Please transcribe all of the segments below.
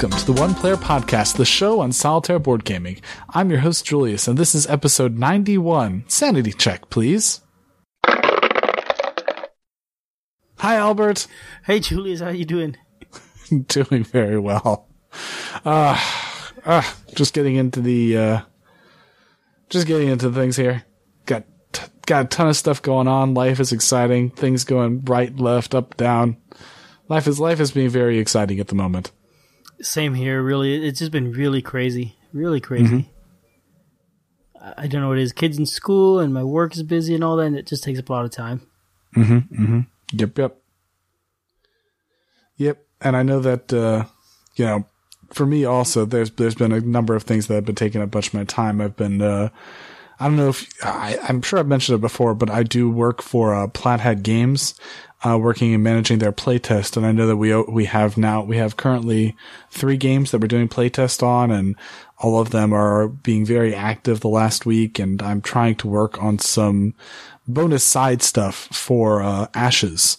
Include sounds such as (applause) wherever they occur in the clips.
Welcome to the One Player Podcast, the show on solitaire board gaming. I'm your host, Julius, and this is episode 91. Sanity check, please. Hi, Albert. Hey, Julius, how you doing? (laughs) Doing very well. Uh, uh, just getting into the, uh, just getting into things here. Got, t- got a ton of stuff going on. Life is exciting. Things going right, left, up, down. Life is, life is being very exciting at the moment. Same here. Really, it's just been really crazy, really crazy. I I don't know what it is. Kids in school, and my work is busy and all that, and it just takes up a lot of time. Mhm. Yep, yep. Yep. And I know that uh, you know, for me also there's there's been a number of things that have been taking up much of my time. I've been uh I don't know if I, I'm sure I've mentioned it before, but I do work for uh, Plaid Hat Games, uh, working and managing their playtest. And I know that we we have now we have currently three games that we're doing playtest on, and all of them are being very active the last week. And I'm trying to work on some bonus side stuff for uh, Ashes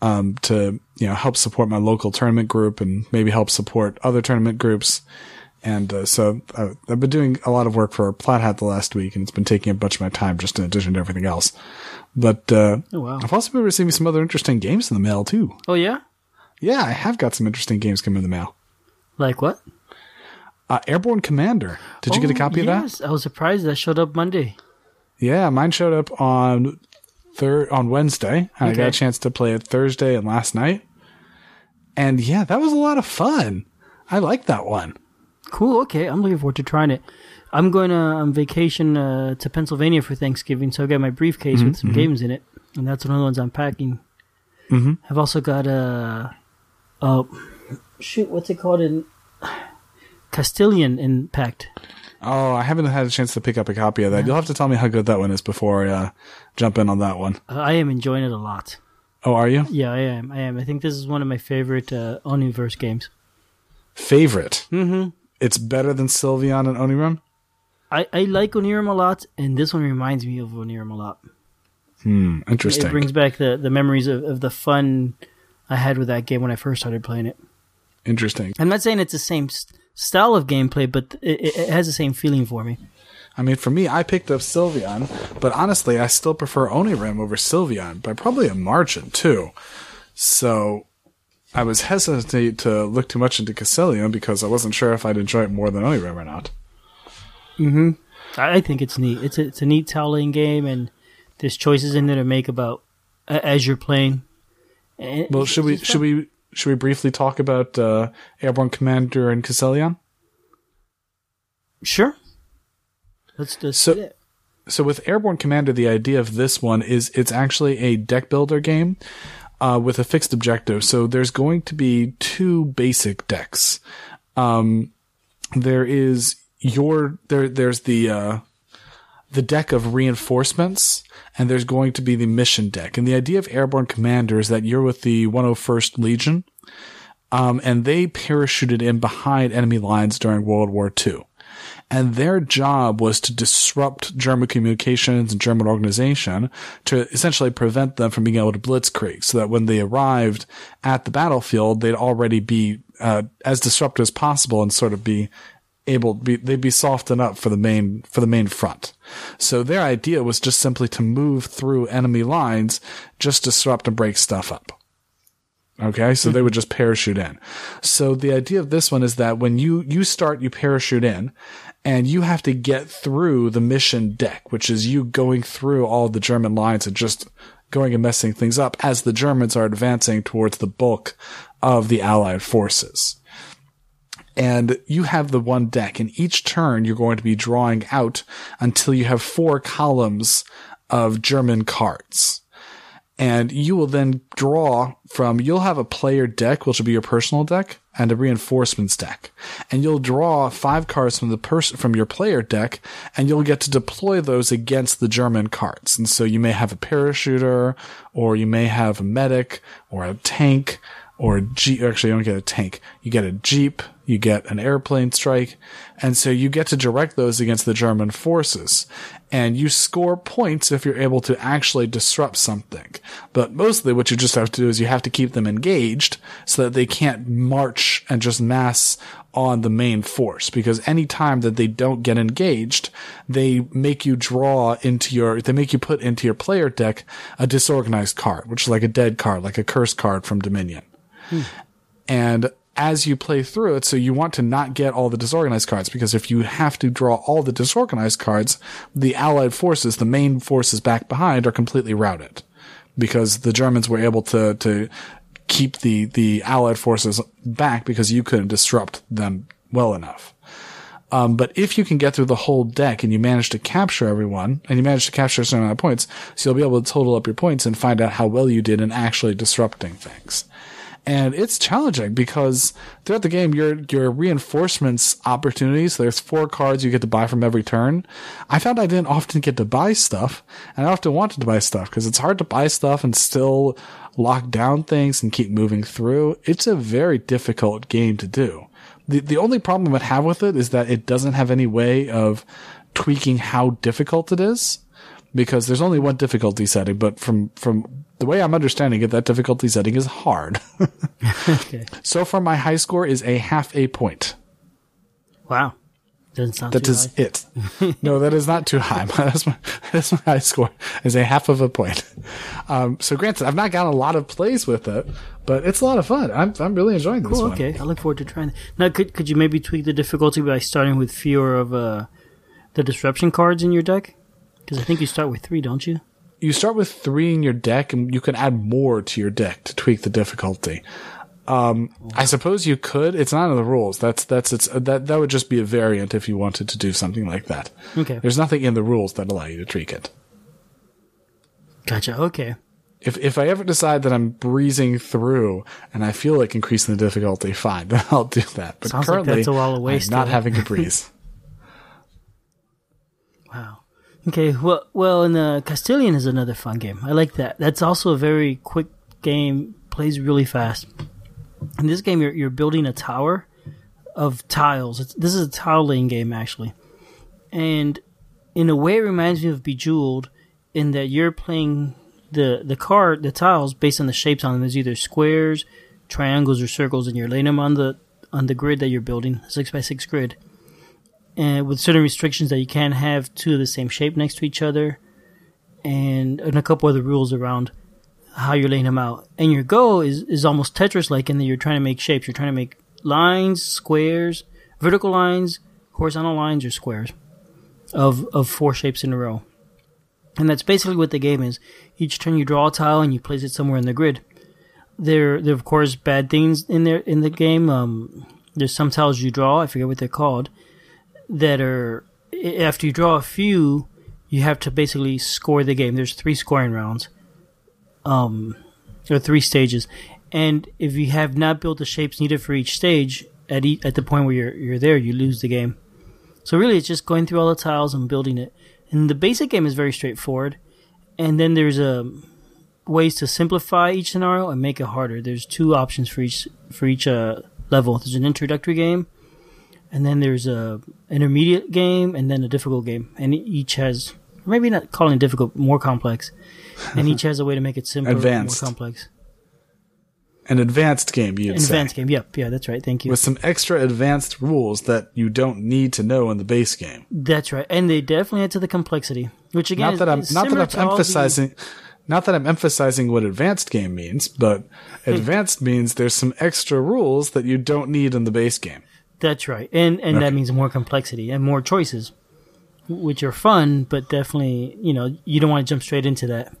um, to you know help support my local tournament group and maybe help support other tournament groups. And uh, so uh, I've been doing a lot of work for Plaid Hat the last week, and it's been taking a bunch of my time just in addition to everything else. But uh, Oh wow! I've also been receiving some other interesting games in the mail too. Oh yeah, Yeah, I have got some interesting games coming in the mail. like what? Uh, Airborne Commander. Did you get a Oh, copy of that? yes. I was surprised that showed up Monday. Yeah, mine showed up on thir- on Wednesday. and I got a chance to play it Thursday and last night. And yeah, that was a lot of fun. I like that one. Cool. Okay, I'm looking forward to trying it. I'm going to, on vacation uh, to Pennsylvania for Thanksgiving, so I got my briefcase with some games in it, and that's one of the ones I'm packing. Mm-hmm. I've also got a, uh, shoot, what's it called in Castellion in packed. Oh, I haven't had a chance to pick up a copy of that. You'll have to tell me how good that one is before I uh, jump in on that one. Uh, I am enjoying it a lot. Oh, are you? Yeah, I am. I am. I think this is one of my favorite uh, Oniverse games. Favorite? Mm-hmm. It's better than Sylvion and Onirim? I, I like Onirim a lot, and this one reminds me of Onirim a lot. Hmm, interesting. It brings back the, the memories of, of the fun I had with that game when I first started playing it. interesting. I'm not saying it's the same style of gameplay, but it, it it has the same feeling for me. I mean, for me, I picked up Sylvion, but honestly, I still prefer Onirim over Sylvion by probably a margin too. So I was hesitant to look too much into Castellion because I wasn't sure if I'd enjoy it more than Onirim or not. I, I think it's neat. It's a, it's a neat tiling game, and there's choices in there to make about a- as you're playing. And Well, should we should we should we briefly talk about uh, Airborne Commander and Castellion? Sure. Let's just So- so with Airborne Commander, the idea of this one is it's actually a deck builder game uh, with a fixed objective. So there's going to be two basic decks. Um, there is your there. There's the uh, the deck of reinforcements, and there's going to be the mission deck. And the idea of Airborne Commander is that you're with the 101st Legion, um, and they parachuted in behind enemy lines during World War II and their job was to disrupt German communications and German organization to essentially prevent them from being able to blitzkrieg, so that when they arrived at the battlefield, they'd already be uh, as disruptive as possible and sort of be able be they'd be softened up for the main for the main front. So their idea was just simply to move through enemy lines, just to disrupt and break stuff up. Okay, so they would just parachute in. So the idea of this one is that when you you start, you parachute in, and you have to get through the mission deck, which is you going through all the German lines and just going and messing things up as the Germans are advancing towards the bulk of the Allied forces. And you have the one deck, and each turn you're going to be drawing out until you have four columns of German cards and you will then draw from you'll have a player deck which will be your personal deck and a reinforcements deck. And you'll draw five cards from the person from your player deck and you'll get to deploy those against the german cards. And so you may have a parachuter or you may have a medic or a tank or a jeep actually you don't get a tank. You get a jeep you get an airplane strike. And so you get to direct those against the German forces. And you score points if you're able to actually disrupt something. But mostly what you just have to do is you have to keep them engaged so that they can't march and just mass on the main force because any time that they don't get engaged, they make you draw into your, they make you put into your player deck a disorganized card, which is like a dead card, like a curse card from Dominion. Hmm. And as you play through it. So you want to not get all the disorganized cards because if you have to draw all the disorganized cards, the allied forces, the main forces back behind are completely routed because the Germans were able to, to keep the, the allied forces back because you couldn't disrupt them well enough. Um, but if you can get through the whole deck and you manage to capture everyone and you manage to capture a certain amount of points, so you'll be able to total up your points and find out how well you did in actually disrupting things and it's challenging because throughout the game, your your reinforcements opportunities. There's four cards you get to buy from every turn. I found I didn't often get to buy stuff, and I often wanted to buy stuff because it's hard to buy stuff and still lock down things and keep moving through. It's a very difficult game to do. The the only problem i'd have with it is that it doesn't have any way of tweaking how difficult it is because there's only one difficulty setting, but from from the way I'm understanding it, that difficulty setting is hard. (laughs) okay. So far, my high score is a half a point. Wow. Doesn't sound That is high. it. (laughs) no, that is not too high. (laughs) that's, my, that's my high score is a half of a point. Um, so granted, I've not gotten a lot of plays with it, but it's a lot of fun. I'm, I'm really enjoying this cool, one. Okay. I look forward to trying it. Now, could, could you maybe tweak the difficulty by starting with fewer of, uh, the disruption cards in your deck? Because I think you start with three, don't you? You start with three in your deck and you can add more to your deck to tweak the difficulty. Um, I suppose you could. It's not in the rules. That's that's it's that that would just be a variant if you wanted to do something like that. Okay. There's nothing in the rules that allow you to tweak it. Gotcha. Okay. If if I ever decide that I'm breezing through and I feel like increasing the difficulty, fine, (laughs) then I'll do that. But Sounds currently, like that's a while away. I'm not having to breeze. (laughs) wow. Okay, well, well, and uh, Castellion is another fun game. I like that. That's also a very quick game. Plays really fast. In this game, you're you're building a tower of tiles. It's, this is a tile laying game actually, and in a way, it reminds me of Bejeweled in that you're playing the the card, the tiles based on the shapes on them. There's either squares, triangles, or circles, and you're laying them on the on the grid that you're building, six by six grid and with certain restrictions that you can't have two of the same shape next to each other, and, and a couple other rules around how you're laying them out. And your goal is, is almost Tetris like in that you're trying to make shapes. You're trying to make lines, squares, vertical lines, horizontal lines, or squares of, of four shapes in a row. And that's basically what the game is. Each turn you draw a tile and you place it somewhere in the grid. There, there are of course bad things in there in the game. Um, there's some tiles you draw, I forget what they're called, that are after you draw a few, you have to basically score the game. There's three scoring rounds, um, or three stages, and if you have not built the shapes needed for each stage at e- at the point where you're you're there, you lose the game. So really, it's just going through all the tiles and building it. And the basic game is very straightforward, and then there's a um, ways to simplify each scenario and make it harder. There's two options for each for each uh, level. There's an introductory game and then there's a intermediate game, and then a difficult game, and each has maybe not calling it difficult, more complex, and each (laughs) has a way to make it simpler, advanced. more complex. An advanced game, you'd An say. advanced game, yep, yeah, that's right. Thank you. With some extra advanced rules that you don't need to know in the base game. That's right, and they definitely add to the complexity, which again, not that I'm is not that I'm the- emphasizing not that I'm emphasizing what advanced game means, but advanced means there's some extra rules that you don't need in the base game. That's right, and and Okay. that means more complexity and more choices, which are fun, but definitely you know you don't want to jump straight into that.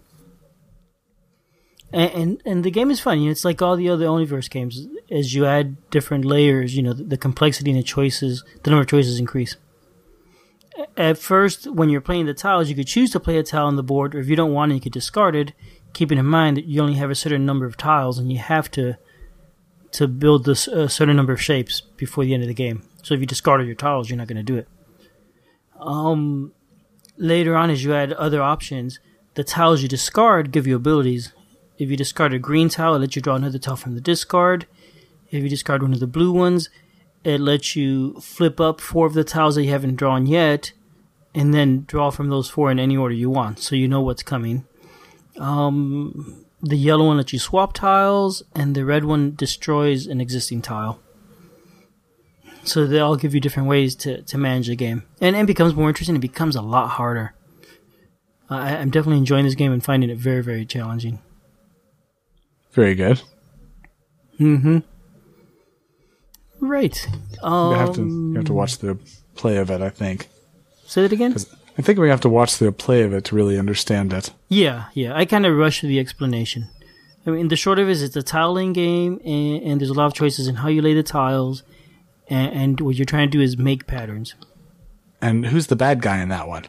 And, and and the game is fun. You know, it's like all the other Oniverse games. As you add different layers, you know, the, the complexity and the choices, the number of choices increase. At first, when you're playing the tiles, you could choose to play a tile on the board, or if you don't want it, you could discard it, keeping in mind that you only have a certain number of tiles, and you have to to build this a certain number of shapes before the end of the game. So if you discarded your tiles, you're not going to do it. Um, later on, as you add other options, the tiles you discard give you abilities. If you discard a green tile, it lets you draw another tile from the discard. If you discard one of the blue ones, it lets you flip up four of the tiles that you haven't drawn yet, and then draw from those four in any order you want, so you know what's coming. Um, the yellow one lets you swap tiles, and the red one destroys an existing tile. So they all give you different ways to, to manage the game, and it becomes more interesting. It becomes a lot harder. I, I'm definitely enjoying this game and finding it very very challenging. Very good. Mm-hmm. Right. Um, You have to you have to watch the play of it. I think. Say that again. I think we have to watch the play of it to really understand it. Yeah, yeah. I kind of rush through the explanation. I mean, the short of it is it's a tiling game, and, and there's a lot of choices in how you lay the tiles, and, and what you're trying to do is make patterns. And who's the bad guy in that one?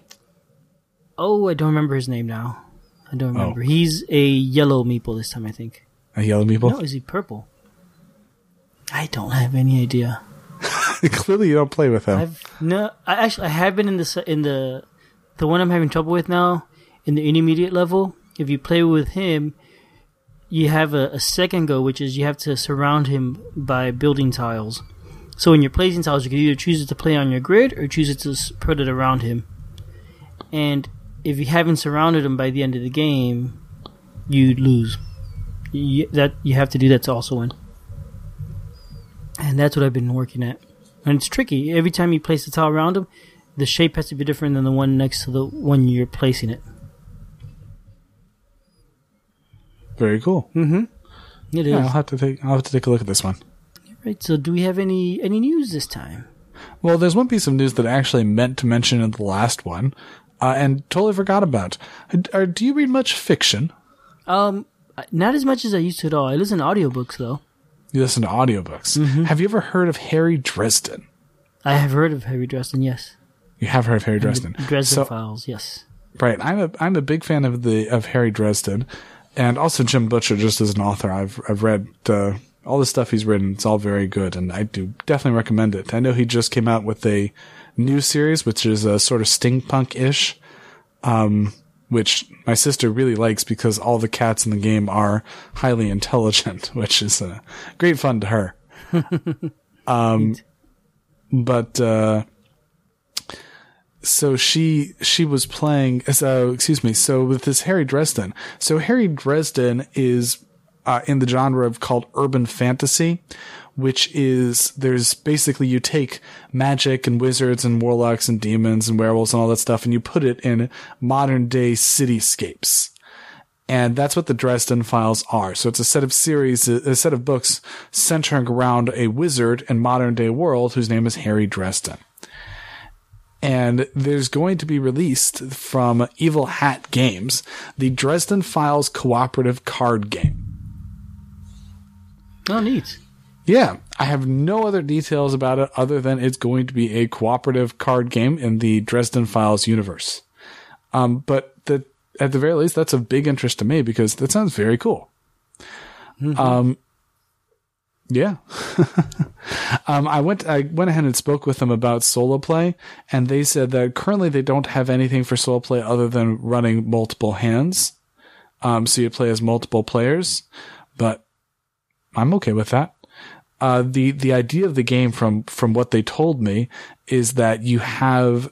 Oh, I don't remember his name now. I don't remember. Oh. He's a yellow meeple this time, I think. A yellow meeple? No, is he purple? I don't have any idea. (laughs) Clearly, you don't play with him. I've no. I actually I have been in the in the the one I'm having trouble with now in the intermediate level. If you play with him, you have a, a second go, which is you have to surround him by building tiles. So when you're placing tiles, you can either choose it to play on your grid or choose it to put it around him. And if you haven't surrounded him by the end of the game, you lose. You, that you have to do that to also win. And that's what I've been working at. And it's tricky. Every time you place the tile around him, the shape has to be different than the one next to the one you're placing it. Very cool. It is. Yeah, I'll have to take. I'll have to take a look at this one. Right. So, do we have any any news this time? Well, there's one piece of news that I actually meant to mention in the last one, uh, and totally forgot about. Uh, do you read much fiction? Um, not as much as I used to at all. I listen to audiobooks though. You listen to audiobooks. Have you ever heard of Harry Dresden? I have heard of Harry Dresden. Yes. You have heard of Harry Dresden. Dresden So- Files. Yes. Right. I'm a I'm a big fan of the of Harry Dresden, and also Jim Butcher just as an author. I've I've read uh, all the stuff he's written. It's all very good, and I do definitely recommend it. I know he just came out with a new series, which is a sort of steampunk ish, um, which my sister really likes because all the cats in the game are highly intelligent, (laughs) which is uh, great fun to her. (laughs) um, but. Uh, so she she was playing so excuse me so with this harry dresden. So harry dresden is uh, in the genre of called urban fantasy which is there's basically you take magic and wizards and warlocks and demons and werewolves and all that stuff and you put it in modern day cityscapes. And that's what the Dresden Files are. So it's a set of series, a set of books centering around a wizard in modern day world whose name is Harry Dresden and there's going to be released from Evil Hat Games the Dresden Files cooperative card game. Oh, neat. Yeah, I have no other details about it other than it's going to be a cooperative card game in the Dresden Files universe. Um, but the, at the very least, that's of big interest to me because that sounds very cool. Um, yeah. (laughs) um, I went, I went ahead and spoke with them about solo play and they said that currently they don't have anything for solo play other than running multiple hands. Um, so you play as multiple players, but I'm okay with that. Uh, the, the idea of the game from, from what they told me is that you have,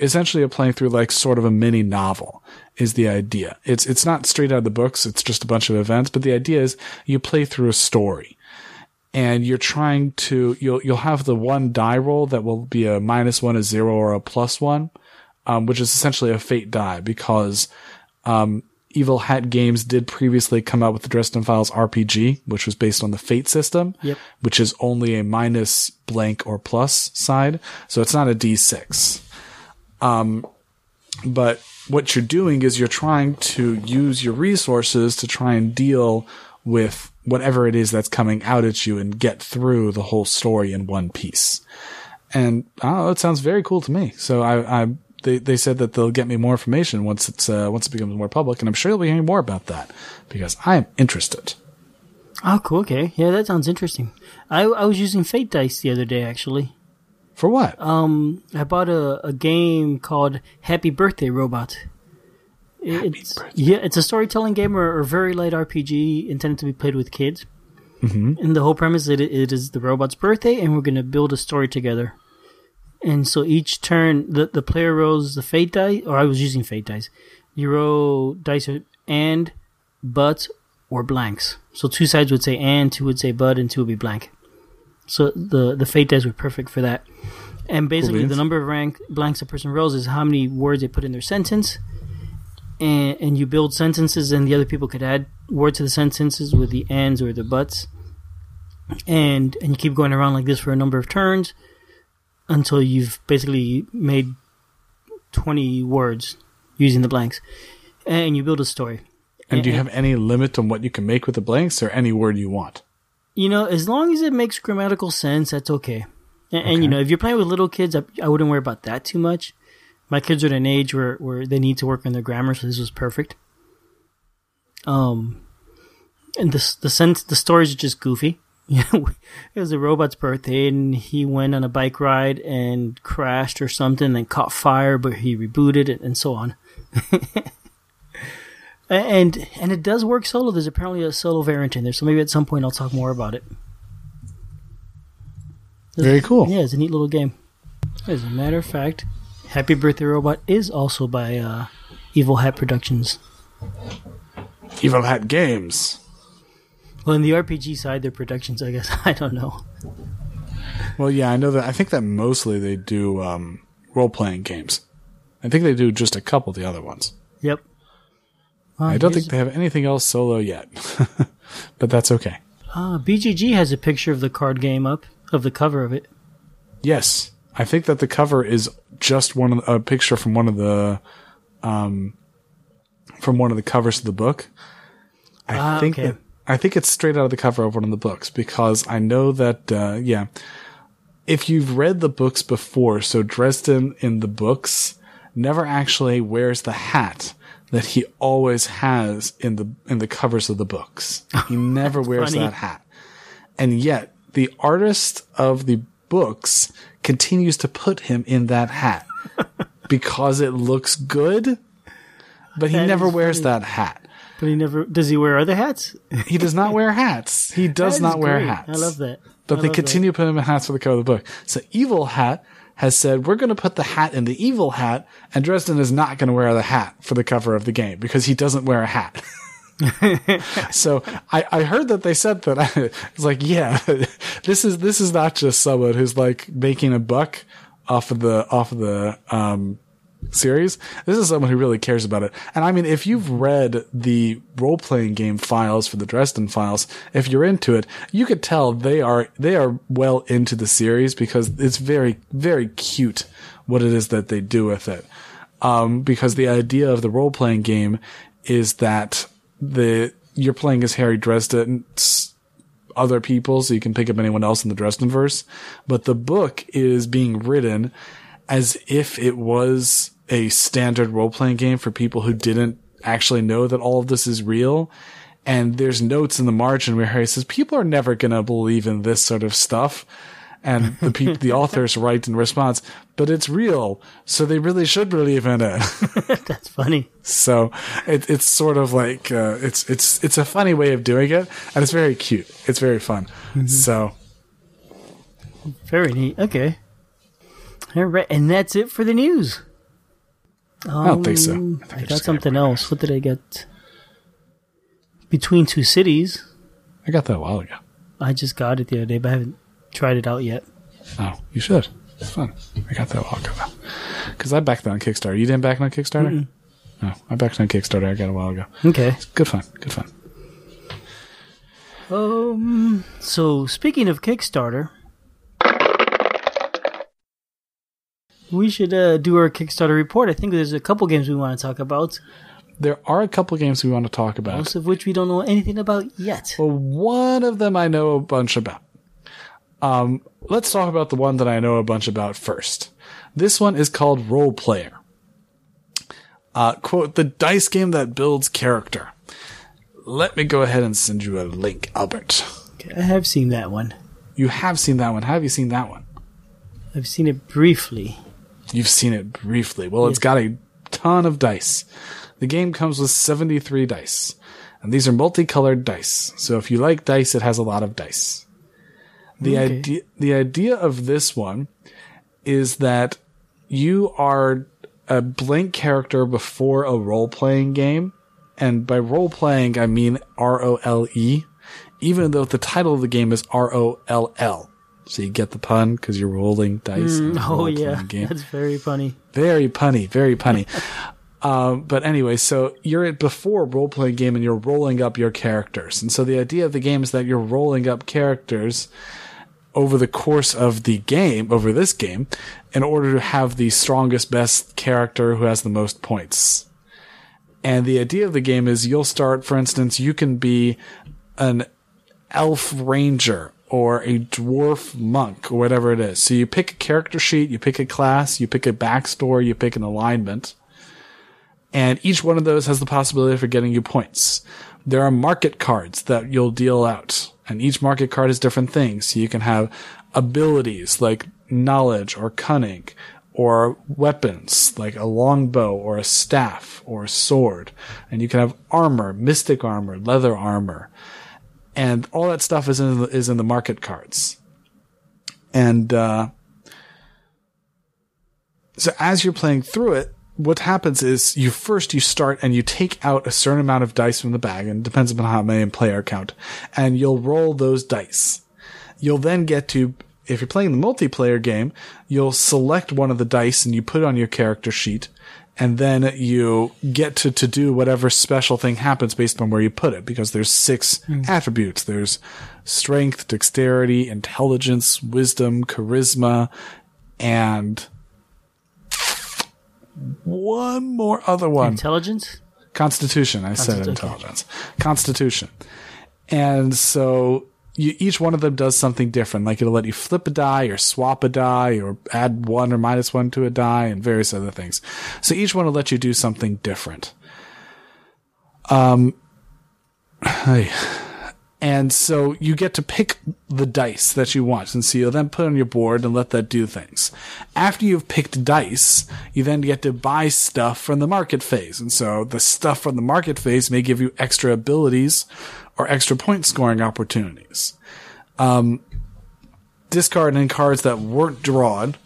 essentially are playing through like sort of a mini novel is the idea. It's, it's not straight out of the books. It's just a bunch of events, but the idea is you play through a story and you're trying to, you'll, you'll have the one die roll that will be a minus one, a zero or a plus one, um, which is essentially a fate die because, um, Evil Hat Games did previously come out with the Dresden Files RPG, which was based on the Fate system, Yep. which is only a minus blank or plus side. So it's not a D6. Um, but what you're doing is you're trying to use your resources to try and deal with whatever it is that's coming out at you and get through the whole story in one piece. And I it sounds very cool to me. So I, I they, they said that they'll get me more information once it's uh, once it becomes more public, and I'm sure you'll be hearing more about that because I am interested. Oh, cool. Okay. Yeah, that sounds interesting. I, I was using Fate Dice the other day, actually. For what? Um, I bought a, a game called Happy Birthday Robot. It's. Yeah, it's a storytelling game or, or very light RPG intended to be played with kids. Mm-hmm. And the whole premise it, it is the robot's birthday, and we're going to build a story together. And so each turn, the the player rolls the fate die, or I was using fate dice. You roll dice and, but, or blanks. So two sides would say and, two would say but, and two would be blank. So the the fate dice were perfect for that. And basically, cool the number of rank blanks a person rolls is how many words they put in their sentence. And, and you build sentences, and the other people could add words to the sentences with the ands or the buts. And and you keep going around like this for a number of turns until you've basically made twenty words using the blanks, and you build a story. And, and do you have any limit on what you can make with the blanks, or any word you want? You know, as long as it makes grammatical sense, that's okay. And, okay. and you know, if you're playing with little kids, I, I, wouldn't worry about that too much. My kids are at an age where, where they need to work on their grammar, so this was perfect. Um, and the the sense the stories are just goofy. (laughs) It was a robot's birthday, and he went on a bike ride and crashed or something, and caught fire, but he rebooted it, and so on. (laughs) and and it does work solo. There's apparently a solo variant in there, so maybe at some point I'll talk more about it. Very cool. Yeah, it's a neat little game. As a matter of fact, Happy Birthday Robot is also by uh, Evil Hat Productions. Evil Hat Games. Well, in the RPG side, their productions, I guess. (laughs) I don't know. Well, yeah, I know that. I think that mostly they do um, role playing games. I think they do just a couple of the other ones. Yep. I don't think they have anything else solo yet, (laughs) but that's okay. Uh, BGG has a picture of the card game up of the cover of it. Yes, I think that the cover is just one of the, a picture from one of the um from one of the covers of the book. I uh, think okay. that I think it's straight out of the cover of one of the books because I know that uh, yeah, if you've read the books before, so Dresden in the books never actually wears the hat that he always has in the in the covers of the books. He (laughs) never wears funny. that hat. And yet the artist of the books continues to put him in that hat (laughs) because it looks good, but he that never wears funny. that hat. But he never does. He wear other hats? he does not wear hats. He (laughs) does not wear hats. I love that. But I they continue that. putting him in hats for the cover of the book. So Evil Hat has said we're going to put the hat in the Evil Hat, and Dresden is not going to wear the hat for the cover of the game because he doesn't wear a hat. (laughs) (laughs) so I, I heard that they said that. (laughs) I was like, yeah, (laughs) this is this is not just someone who's like making a buck off of the off of the um, series. This is someone who really cares about it. And I mean, if you've read the role playing game files for the Dresden files, if you're into it, you could tell they are they are well into the series because it's very very cute what it is that they do with it. Um, because the idea of the role playing game is that the you're playing as Harry Dresden's other people, so you can pick up anyone else in the Dresden verse. But the book is being written as if it was a standard role playing game for people who didn't actually know that all of this is real. And there's notes in the margin where Harry says, people are never going to believe in this sort of stuff and the people, the (laughs) authors write in response, but it's real, so they really should believe in it. (laughs) That's funny. So it, it's sort of like uh, it's it's it's a funny way of doing it, and it's very cute. It's very fun. Mm-hmm. So very neat. Okay. All right, and that's it for the news. Um, I don't think so. Um, I, think I got something else. What did I get? Between two cities. I got that a while ago. I just got it the other day, but I haven't tried it out yet. Oh, you should. It's fun. I got that a while ago. Because I backed that on Kickstarter. You didn't back it on Kickstarter? Mm-mm. No, I backed on Kickstarter. I got a while ago. Okay. It's good fun. Good fun. Um. So speaking of Kickstarter, we should uh, do our Kickstarter report. I think there's a couple games we want to talk about. There are a couple games we want to talk about. Most of which we don't know anything about yet. Well, one of them I know a bunch about. Um, let's talk about the one that I know a bunch about first. This one is called Roll Player. Uh, quote, the dice game that builds character. Let me go ahead and send you a link, Albert. Okay, I have seen that one. You have seen that one. Have you seen that one? I've seen it briefly. You've seen it briefly. Well, yes. it's got a ton of dice. The game comes with 73 dice. And these are multicolored dice. So if you like dice, it has a lot of dice. The Okay. idea, the idea of this one is that you are a blank character before a role playing game. And by role playing, I mean R O L E, even though the title of the game is R O L L. So you get the pun because you're rolling dice. in a (laughs) Oh yeah, game. that's very funny. Very punny, very punny. (laughs) um, but anyway, so you're at before role playing game and you're rolling up your characters. And so the idea of the game is that you're rolling up characters over the course of the game, over this game, in order to have the strongest, best character who has the most points. And the idea of the game is you'll start, for instance, you can be an elf ranger or a dwarf monk or whatever it is. So you pick a character sheet, you pick a class, you pick a backstory, you pick an alignment. And each one of those has the possibility for getting you points. There are market cards that you'll deal out, and each market card has different things. So you can have abilities like knowledge or cunning, or weapons like a longbow or a staff or a sword. And you can have armor, mystic armor, leather armor and all that stuff is in the, is in the market cards. And uh, so as you're playing through it, what happens is you first you start and you take out a certain amount of dice from the bag, and it depends upon how many player count, and you'll roll those dice. You'll then get to if you're playing the multiplayer game, you'll select one of the dice and you put it on your character sheet, and then you get to, to do whatever special thing happens based on where you put it, because there's six hmm. attributes. There's strength, dexterity, intelligence, wisdom, charisma, and one more other one. Intelligence. Constitution. I said intelligence. Constitution. And so you, each one of them does something different. Like it'll let you flip a die or swap a die or add one or minus one to a die and various other things. So each one will let you do something different. Um, (sighs) and so you get to pick the dice that you want. And so you'll then put on your board and let that do things. After you've picked dice, you then get to buy stuff from the market phase. And so the stuff from the market phase may give you extra abilities or extra point scoring opportunities. Um, discard any cards that weren't drawn.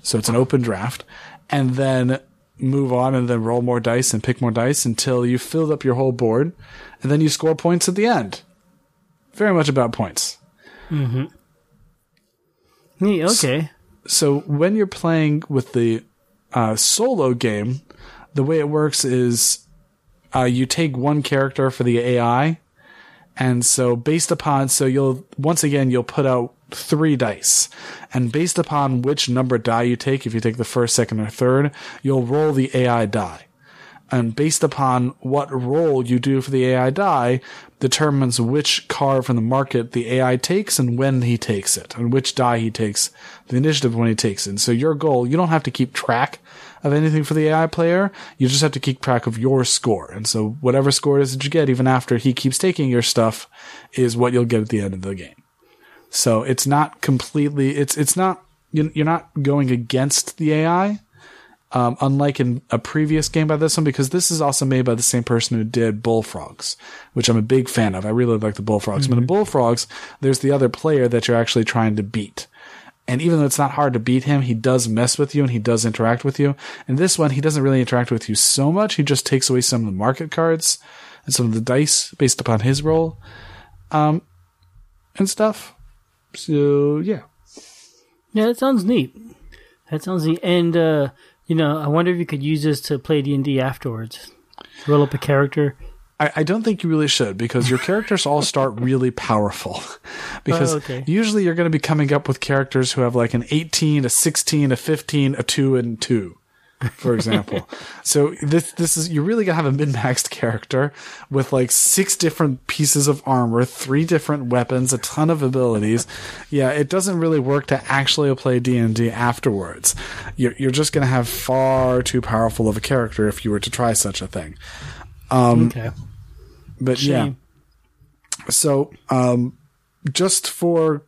So it's an open draft. And then move on and then roll more dice and pick more dice until you filled up your whole board. And then you score points at the end very much about points. Mm-hmm. Neat. Okay. So when you're playing with the uh, solo game, the way it works is uh, you take one character for the AI, and so based upon so you'll once again you'll put out three dice, and based upon which number die you take, if you take the first, second, or third, you'll roll the AI die. And based upon what role you do for the AI die, determines which card from the market the AI takes and when he takes it, and which die he takes, the initiative when he takes it. And so your goal, you don't have to keep track of anything for the AI player. You just have to keep track of your score. And so whatever score it is that you get, even after he keeps taking your stuff, is what you'll get at the end of the game. So it's not completely, it's, it's not, you're not going against the AI. Um, unlike in a previous game by this one, because this is also made by the same person who did Bullfrogs, which I'm a big fan of. I really like the Bullfrogs. But in Bullfrogs, there's the other player that you're actually trying to beat. And even though it's not hard to beat him, he does mess with you and he does interact with you. And this one, he doesn't really interact with you so much. He just takes away some of the market cards and some of the dice based upon his role, um, and stuff. So yeah. Yeah, that sounds neat. That sounds neat. And uh, you know, I wonder if you could use this to play D and D afterwards. Roll up a character. I, I don't think you really should because your (laughs) characters all start really powerful. (laughs) because Oh, okay. usually you're going to be coming up with characters who have like an 18, a 16, a 15, a 2, and 2, for example. so this this is you're really to have a min-maxed character with like six different pieces of armor, three different weapons, a ton of abilities. Yeah, it doesn't really work to actually play D&D afterwards. You're you're just going to have far too powerful of a character if you were to try such a thing. okay. But yeah. So, um, just for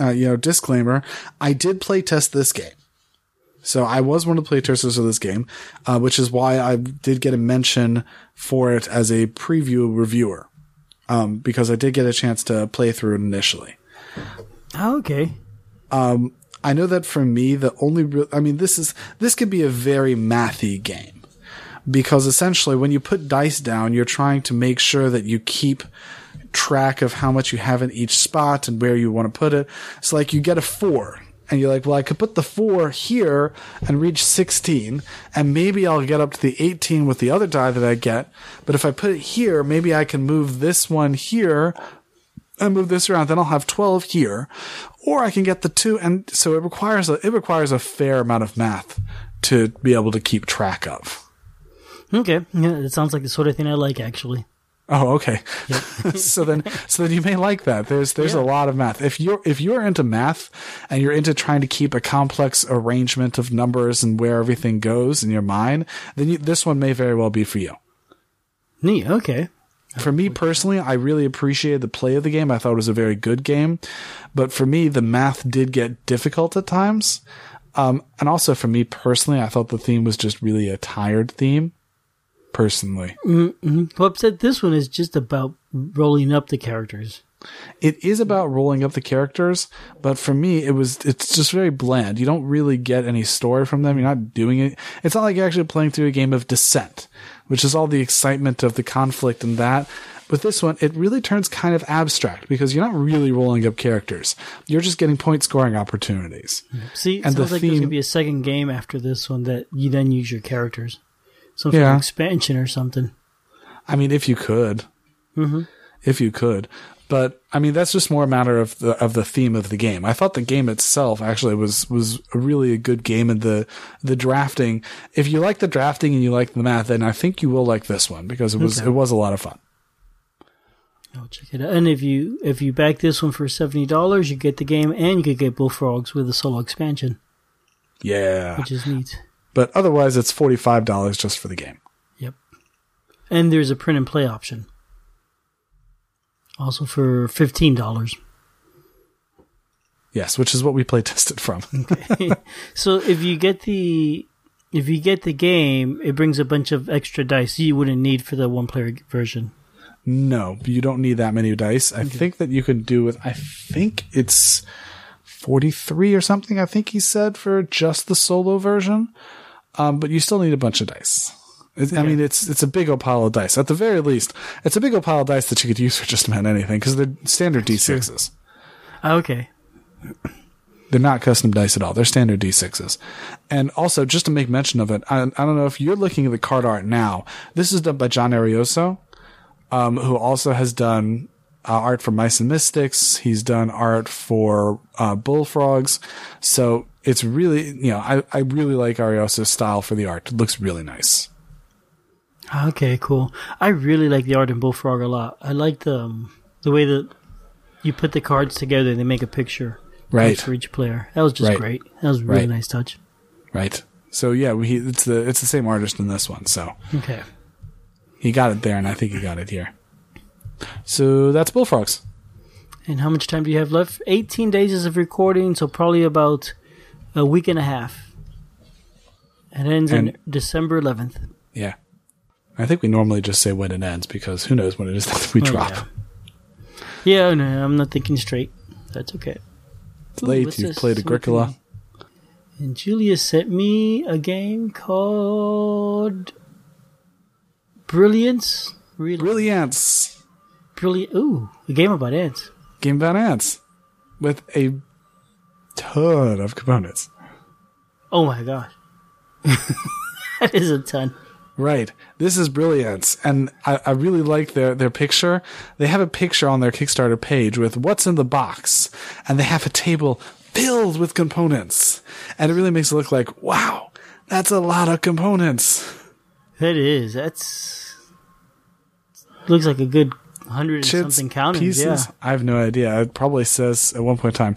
uh, you know, disclaimer, I did play test this game. So I was one of the playtesters of this game, uh, which is why I did get a mention for it as a preview reviewer. um, because I did get a chance to play through it initially. Oh, okay. I know that for me, the only real, I mean, this is, this could be a very mathy game because essentially when you put dice down, you're trying to make sure that you keep track of how much you have in each spot and where you want to put it. So like you get a four and you're like, well, I could put the four here and reach 16 and maybe I'll get up to the 18 with the other die that I get. But if I put it here, maybe I can move this one here and move this around. Then I'll have 12 here or I can get the two. And so it requires a, it requires a fair amount of math to be able to keep track of. Okay. Yeah, it sounds like the sort of thing I like, actually. Oh, okay. (laughs) so then, so then you may like that. There's, there's Yeah. a lot of math. If you're, if you're into math and you're into trying to keep a complex arrangement of numbers and where everything goes in your mind, then you, this one may very well be for you. Neat. Okay. For me personally, I really appreciated the play of the game. I thought it was a very good game, but for me, the math did get difficult at times. Um, and also for me personally, I thought the theme was just really a tired theme. Personally, mm-hmm. Well, upset this one is just about rolling up the characters. it is about rolling up the characters, but for me, it was, it's just very bland. You don't really get any story from them. You're not doing it. It's not like you're actually playing through a game of Descent, which is all the excitement of the conflict and that. With this one, it really turns kind of abstract because you're not really rolling up characters. You're just getting point scoring opportunities. See, it And the sounds like there's theme- gonna be a second game after this one that you then use your characters, some sort Yeah. of expansion or something. I mean, if you could, mm-hmm. if you could, but I mean, that's just more a matter of the of the theme of the game. I thought the game itself actually was was a really a good game, and the the drafting. If you like the drafting and you like the math, then I think you will like this one because it was Okay. it was a lot of fun. I'll check it out. And if you if you back this one for seventy dollars, you get the game and you could get Bullfrogs with a solo expansion, Yeah, which is neat. But otherwise, it's forty five dollars just for the game. Yep. And there's a print and play option. Also for fifteen dollars. Yes, which is what we play (laughs) tested from. (laughs) so if you get the if you get the game, it brings a bunch of extra dice you wouldn't need for the one player version. No, you don't need that many dice. I think that you can do with, I think it's 43 or something, I think he said, for just the solo version. Um, but you still need a bunch of dice. It, I mean, it's, it's a big old pile of dice. At the very least, it's a big old pile of dice that you could use for just about anything because they're standard D6s. Okay. They're not custom dice at all. They're standard D6s. And also, just to make mention of it, I, I don't know if you're looking at the card art now. This is done by John Ariosa, um, who also has done uh, art for Mice and Mystics. He's done art for uh, Bullfrogs. So it's really, you know, I, I really like Ariosa's style for the art. It looks really nice. Okay, cool. I really like the art in Bullfrog a lot. I like the um, the way that you put the cards together and they make a picture Right. for each player. That was just Right. great. That was a really Right. nice touch. Right. So yeah, we, it's the it's the same artist in this one. So Okay. he got it there, and I think he got it here. So that's Bullfrogs. And how much time do you have left? 18 days of recording, so probably about a week and a half. It ends And- on December 11th. Yeah. I think we normally just say when it ends because who knows when it is that we Oh, drop. yeah. Yeah, no, I'm not thinking straight. That's okay. It's Ooh, late. You've played Agricola. And Julia sent me a game called Brilliance. Really? Brilliance. Brilliant. Ooh, a game about ants. Game about ants with a ton of components. Oh my gosh. (laughs) that is a ton. Right. This is Brilliance. And I, I really like their, their picture. They have a picture on their Kickstarter page with what's in the box. And they have a table filled with components. And it really makes it look like, wow, that's a lot of components. That is. That's. Looks like a good hundred something counters. pieces. Yeah. I have no idea. It probably says at one point in time.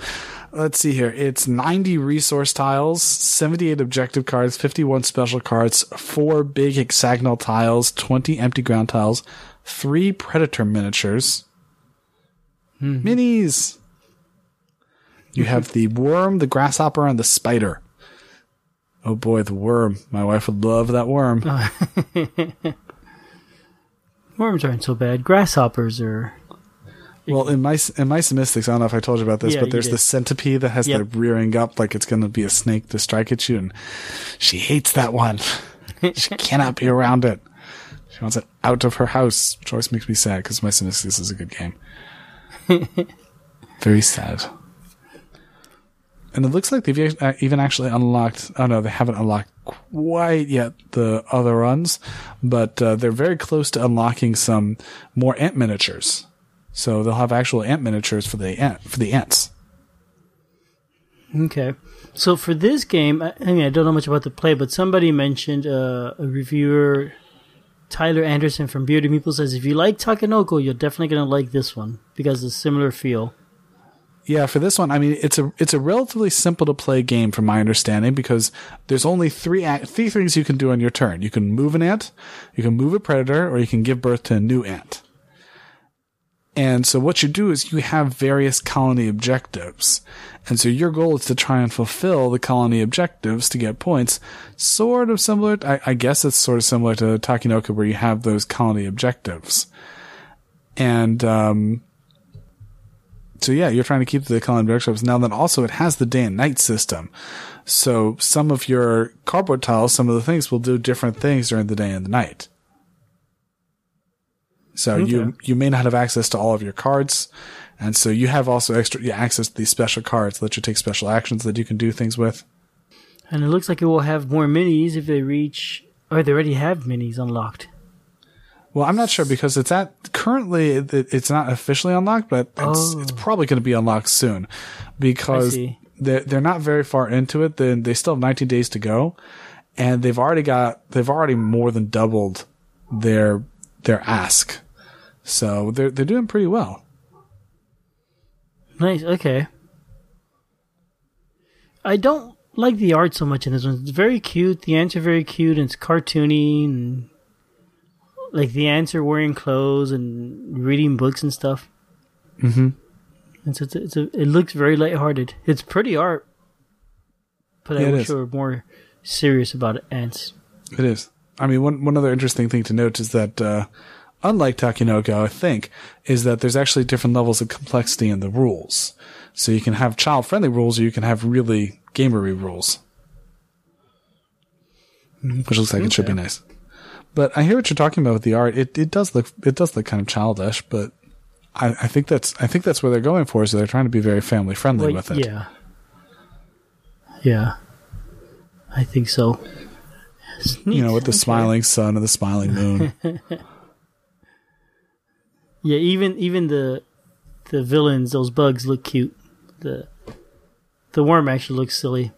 Let's see here. It's 90 resource tiles, 78 objective cards, 51 special cards, four big hexagonal tiles, 20 empty ground tiles, three predator miniatures, hmm. minis. You have the (laughs) worm, the grasshopper, and the spider. Oh boy, the worm. My wife would love that worm. (laughs) Worms aren't so bad. Grasshoppers are Well, in my in Mice and I don't know if I told you about this, Yeah, but there's the centipede that has Yep. the rearing up like it's going to be a snake to strike at you, and she hates that one. (laughs) she cannot be around it. She wants it out of her house, which always makes me sad because Mice and is a good game. (laughs) Very sad. And it looks like they've uh, even actually unlocked. Oh no, they haven't unlocked quite yet the other runs, but uh, they're very close to unlocking some more ant miniatures. So they'll have actual ant miniatures for the ant for the ants. Okay. So for this game, I, mean, I don't know much about the play, but somebody mentioned uh, a reviewer, Tyler Anderson from Bearded Meeple, says if you like Takenoko, you're definitely to like this one because it's similar feel. Yeah, for this one, I mean, it's a it's a relatively simple to play game from my understanding because there's only three three things you can do on your turn. You can move an ant, you can move a predator, or you can give birth to a new ant. And so what you do is you have various colony objectives. And so your goal is to try and fulfill the colony objectives to get points. Sort of similar, I, I guess it's sort of similar to Takenoko where you have those colony objectives. And, um, so yeah, you're trying to keep the colony objectives. Now then also it has the day and night system. So some of your cardboard tiles, some of the things will do different things during the day and the night. So you Okay. you may not have access to all of your cards, and so you have also extra yeah, access to these special cards that let you take special actions that you can do things with. And it looks like it will have more minis if they reach, or they already have minis unlocked. Well, I'm not sure because it's at currently it, it's not officially unlocked, but it's Oh. it's probably going to be unlocked soon because they're they're not very far into it. Then they still have 19 days to go, and they've already got they've already more than doubled their their ask, so they're they're doing pretty well. Nice. Okay. I don't like the art so much in this one. It's very cute. The ants are very cute, and it's cartoony, and like the ants are wearing clothes and reading books and stuff. Mm-hmm. And so it's a, it's a, it looks very lighthearted. It's pretty art, but Yeah, I wish is. they were more serious about. Ants. It is. I mean, one one other interesting thing to note is that, uh, unlike Takenoko, I think, is that there's actually different levels of complexity in the rules. So you can have child friendly rules, or you can have really gamery rules, which looks like it should be nice. But I hear what you're talking about with the art. It it does look it does look kind of childish, but I, I think that's I think that's where they're going for. Is they're trying to be very family friendly Like, with it. yeah, yeah, I think so. You know, with the (laughs) smiling sun and the smiling moon. (laughs) Yeah, even even the the villains, those bugs look cute. The the worm actually looks silly.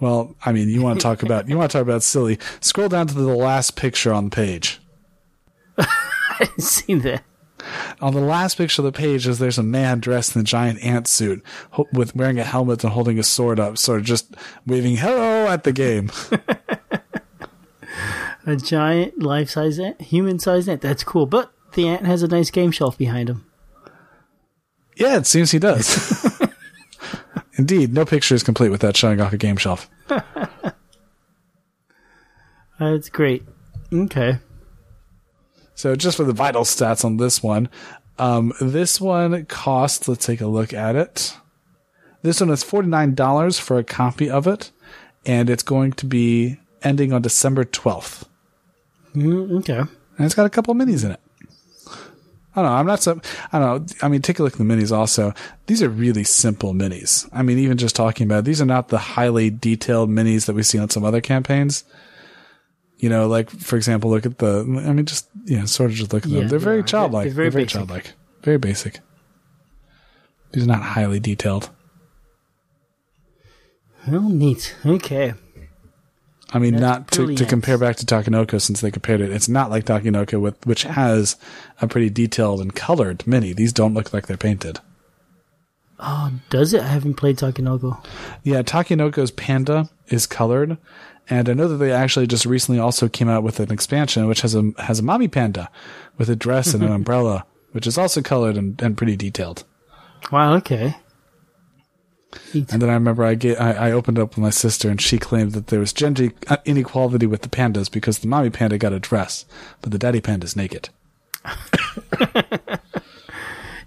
Well, I mean, you want to talk about you want to talk about silly. Scroll down to the last picture on the page. (laughs) I didn't see that. On the last picture of the page is there's a man dressed in a giant ant suit ho- with wearing a helmet and holding a sword up, sort of just waving hello at the game. (laughs) A giant life size ant, human sized ant. That's cool. But the ant has a nice game shelf behind him. yeah, it seems he does. (laughs) Indeed, no picture is complete without showing off a game shelf. (laughs) That's great. Okay. So just for the vital stats on this one, um, this one costs. Let's take a look at it. This one is forty nine dollars for a copy of it, and it's going to be ending on December twelfth. Mm, okay. And it's got a couple minis in it. I don't know. I'm not so. I don't know. I mean, take a look at the minis. Also, these are really simple minis. I mean, even just talking about it, these are not the highly detailed minis that we see on some other campaigns. You know, like for example, look at the. I mean, just you know, sort of just look at Yeah, them. They're they very childlike. they're very They're very basic. childlike. Very basic. These are not highly detailed. Well, neat. Okay. I mean, That's not to, to compare back to Takenoko since they compared it. It's not like Takenoko with which has a pretty detailed and colored mini. These don't look like they're painted. Oh, does it? I haven't played Takenoko. Yeah, Takenoko's Panda is colored, and I know that they actually just recently also came out with an expansion which has a has a mommy panda with a dress and an (laughs) umbrella, which is also colored and, and pretty detailed. Wow. Okay. And then I remember I, get, I I opened up with my sister, and she claimed that there was gender uh, inequality with the pandas because the mommy panda got a dress, but the daddy panda's naked. (laughs)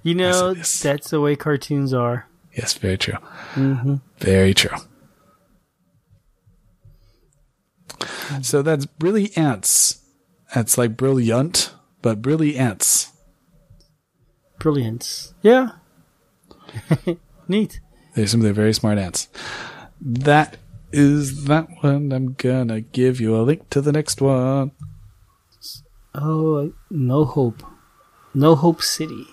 You know, yes. that's the way cartoons are. Yes, very true. Mm-hmm. Very true. So that's really ants. That's like brilliant, but really ants. Brilliance. Yeah. (laughs) Neat. They're very smart ants. That is that one. I'm gonna give you a link to the next one. Oh, no hope. No Hope City.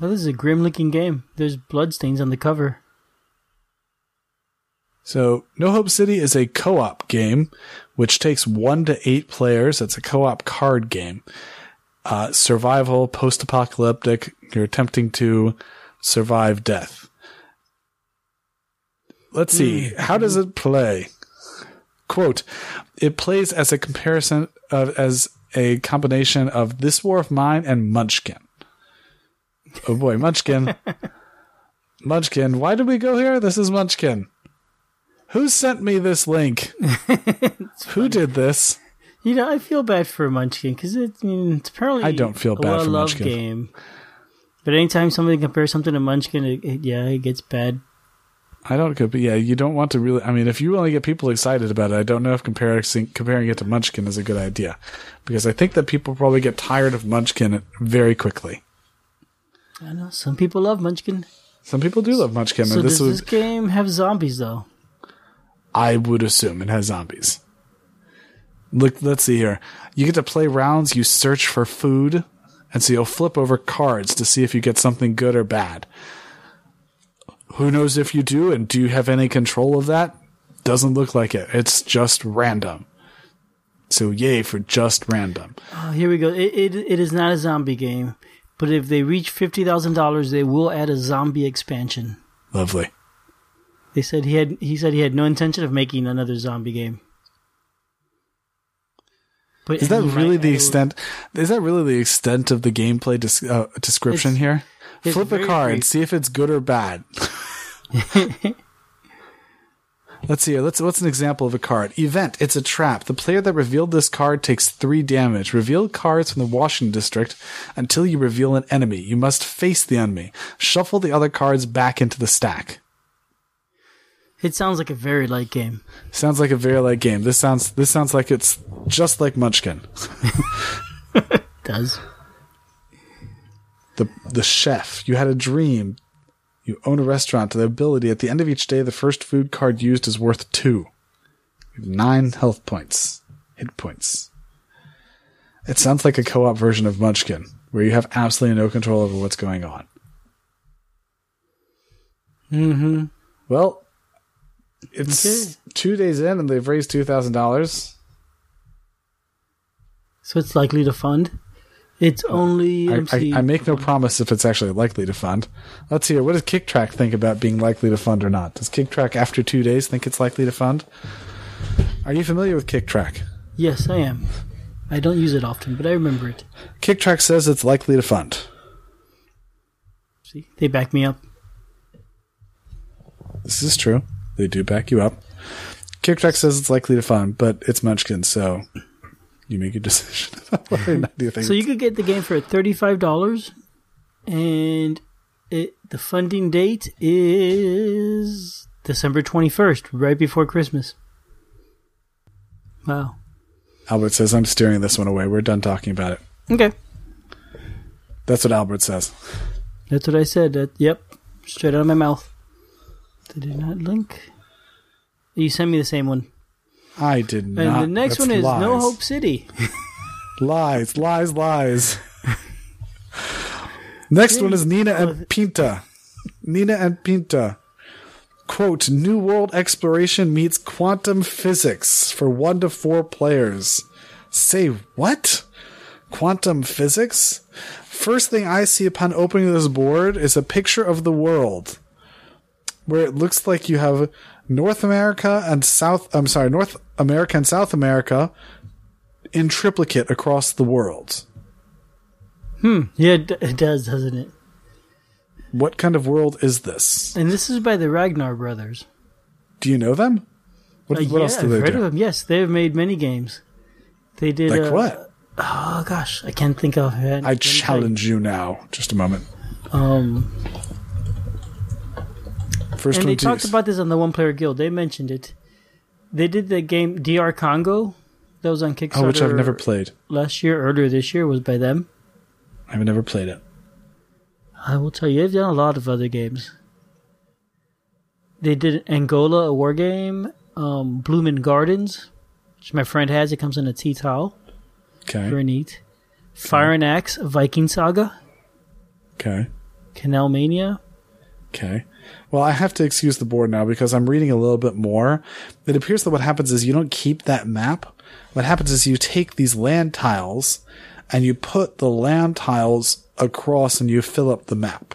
Oh, this is a grim looking game. There's bloodstains on the cover. So, No Hope City is a co-op game, which takes one to eight players. It's a co-op card game. Uh, survival, post-apocalyptic. You're attempting to survive death. Let's see. Hmm. How does it play? Quote, it plays as a comparison of, as a combination of This War of Mine and Munchkin. Oh boy, Munchkin. (laughs) Munchkin. Why did we go here? This is Munchkin. Who sent me this link? (laughs) Who did this? You know, I feel bad for Munchkin because it, I mean, it's apparently I don't feel a bad for Munchkin. game. But anytime somebody compares something to Munchkin, it, it, yeah, it gets bad. I don't go, but yeah, you don't want to really. I mean, if you want to get people excited about it, I don't know if comparing comparing it to Munchkin is a good idea, because I think that people probably get tired of Munchkin very quickly. I know some people love Munchkin. Some people do love Munchkin, So and this does was this game have zombies though? I would assume it has zombies. Look, let's see here. You get to play rounds. You search for food, and so you'll flip over cards to see if you get something good or bad. Who knows if you do, and do you have any control of that? Doesn't look like it. It's just random. So yay for just random. Oh, here we go. It, it it is not a zombie game, but if they reach fifty thousand dollars, they will add a zombie expansion. Lovely. They said he had he said he had no intention of making another zombie game. But Is that really might the extent? Is that really the extent of the gameplay dis- uh, description It's- here? it's Flip a card, brief. see if it's good or bad. (laughs) (laughs) Let's see here. Let's. What's an example of a card? Event. It's a trap. The player that revealed this card takes three damage. Reveal cards from the Washington district until you reveal an enemy. You must face the enemy. Shuffle the other cards back into the stack. It sounds like a very light game. Sounds like a very light game. This sounds. This sounds like it's just like Munchkin. (laughs) does. the the chef. You had a dream. You own a restaurant. To the ability at the end of each day, the first food card used is worth two. You have nine health points, hit points. It sounds like a co-op version of Munchkin, where you have absolutely no control over what's going on. Mm-hmm. Well, it's Okay. two days in, and they've raised two thousand dollars. So it's likely to fund. It's only I, I, I make no promise if it's actually likely to fund. Let's hear. What does Kicktraq think about being likely to fund or not? Does Kicktraq after two days think it's likely to fund? Are you familiar with Kicktraq? yes, I am. I don't use it often, but I remember it. Kicktraq says it's likely to fund. See, they back me up. This is true. They do back you up. Kicktraq says it's likely to fund, but it's Munchkin, so you make a decision. (laughs) Whether or not you think So you could get the game for thirty-five dollars, and it the funding date is December twenty-first, right before Christmas. Wow. Albert says I'm steering this one away. We're done talking about it. Okay, That's what Albert says. that's what I said. That yep, straight out of my mouth. They did not link. You sent me the same one, I did not. and the next That's one is No. Hope City. (laughs) Lies, lies, lies. (laughs) Next one is Nina and Pinta. Nina and Pinta. Quote, New World Exploration meets quantum physics for one to four players. Say what? Quantum physics? First thing I see upon opening this board is a picture of the world where it looks like you have North America and South, I'm sorry, North America and South America in triplicate across the world. Hmm. Yeah, it, d- it does, doesn't it? What kind of world is this? And this is by the Ragnar brothers. Do you know them? What, Uh, what yeah, else do I've they heard do? of them. Yes, they have made many games. They did Like uh, what? Oh gosh, I can't think of it. I challenge you now. Just a moment. Um, First and they talked about this on the One Player Guild. They mentioned it. They did the game DR Congo. That was on Kickstarter. Oh, which I've never played. last year, earlier this year, was by them. I've never played it. I will tell you, they've done a lot of other games. They did Angola, a war game. Um, Bloomin' Gardens, which my friend has. It comes in a tea towel. Okay. Very neat. Fire and Axe, Viking Saga. Okay. Canal Mania. Okay. Well, I have to excuse the board now because I'm reading a little bit more. It appears that what happens is you don't keep that map. What happens is you take these land tiles and you put the land tiles across and you fill up the map.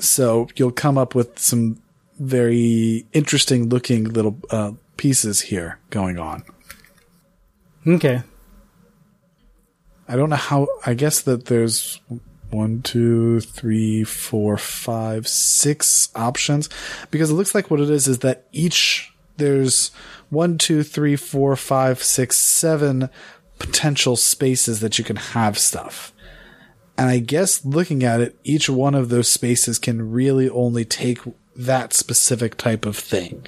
So you'll come up with some very interesting looking little uh, pieces here going on. Okay. I don't know how. I guess that there's one, two, three, four, five, six options because it looks like what it is is that each there's one, two, three, four, five, six, seven potential spaces that you can have stuff. And I guess looking at it, each one of those spaces can really only take that specific type of thing.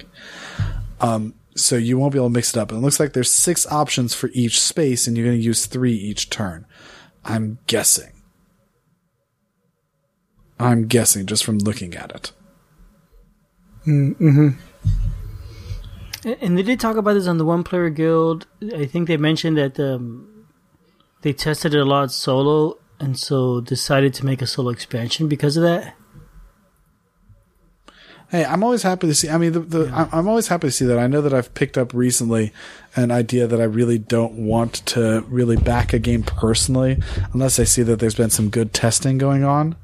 Um, so you won't be able to mix it up. And it looks like there's six options for each space, and you're going to use three each turn. I'm guessing. I'm guessing just from looking at it. And and they did talk about this on the One Player Guild. I think they mentioned that um, they tested it a lot solo, and so decided to make a solo expansion because of that. Hey, I'm always happy to see. I mean, the, the I- I'm always happy to see that. I know that I've picked up recently an idea that I really don't want to really back a game personally, unless I see that there's been some good testing going on.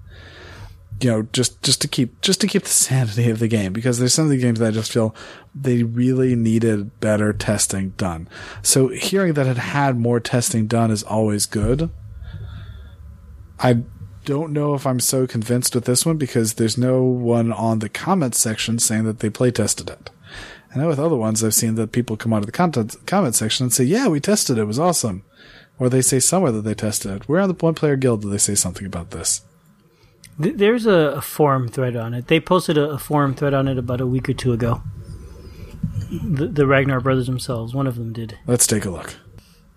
You know, just just to keep just to keep the (laughs) sanity of the game, because there's some of the games that I just feel they really needed better testing done. So hearing that it had more testing done is always good. I don't know if I'm so convinced with this one because there's no one on the comments section saying that they play tested it. I know with other ones I've seen that people come out of the content comment section and say, "Yeah, we tested it. It was awesome," or they say somewhere that they tested it. Where on the One Player Guild do they say something about this? Th- There's a, a forum thread on it. They posted a, a forum thread on it about a week or two ago. The, the Ragnar brothers themselves, one of them did. Let's take a look.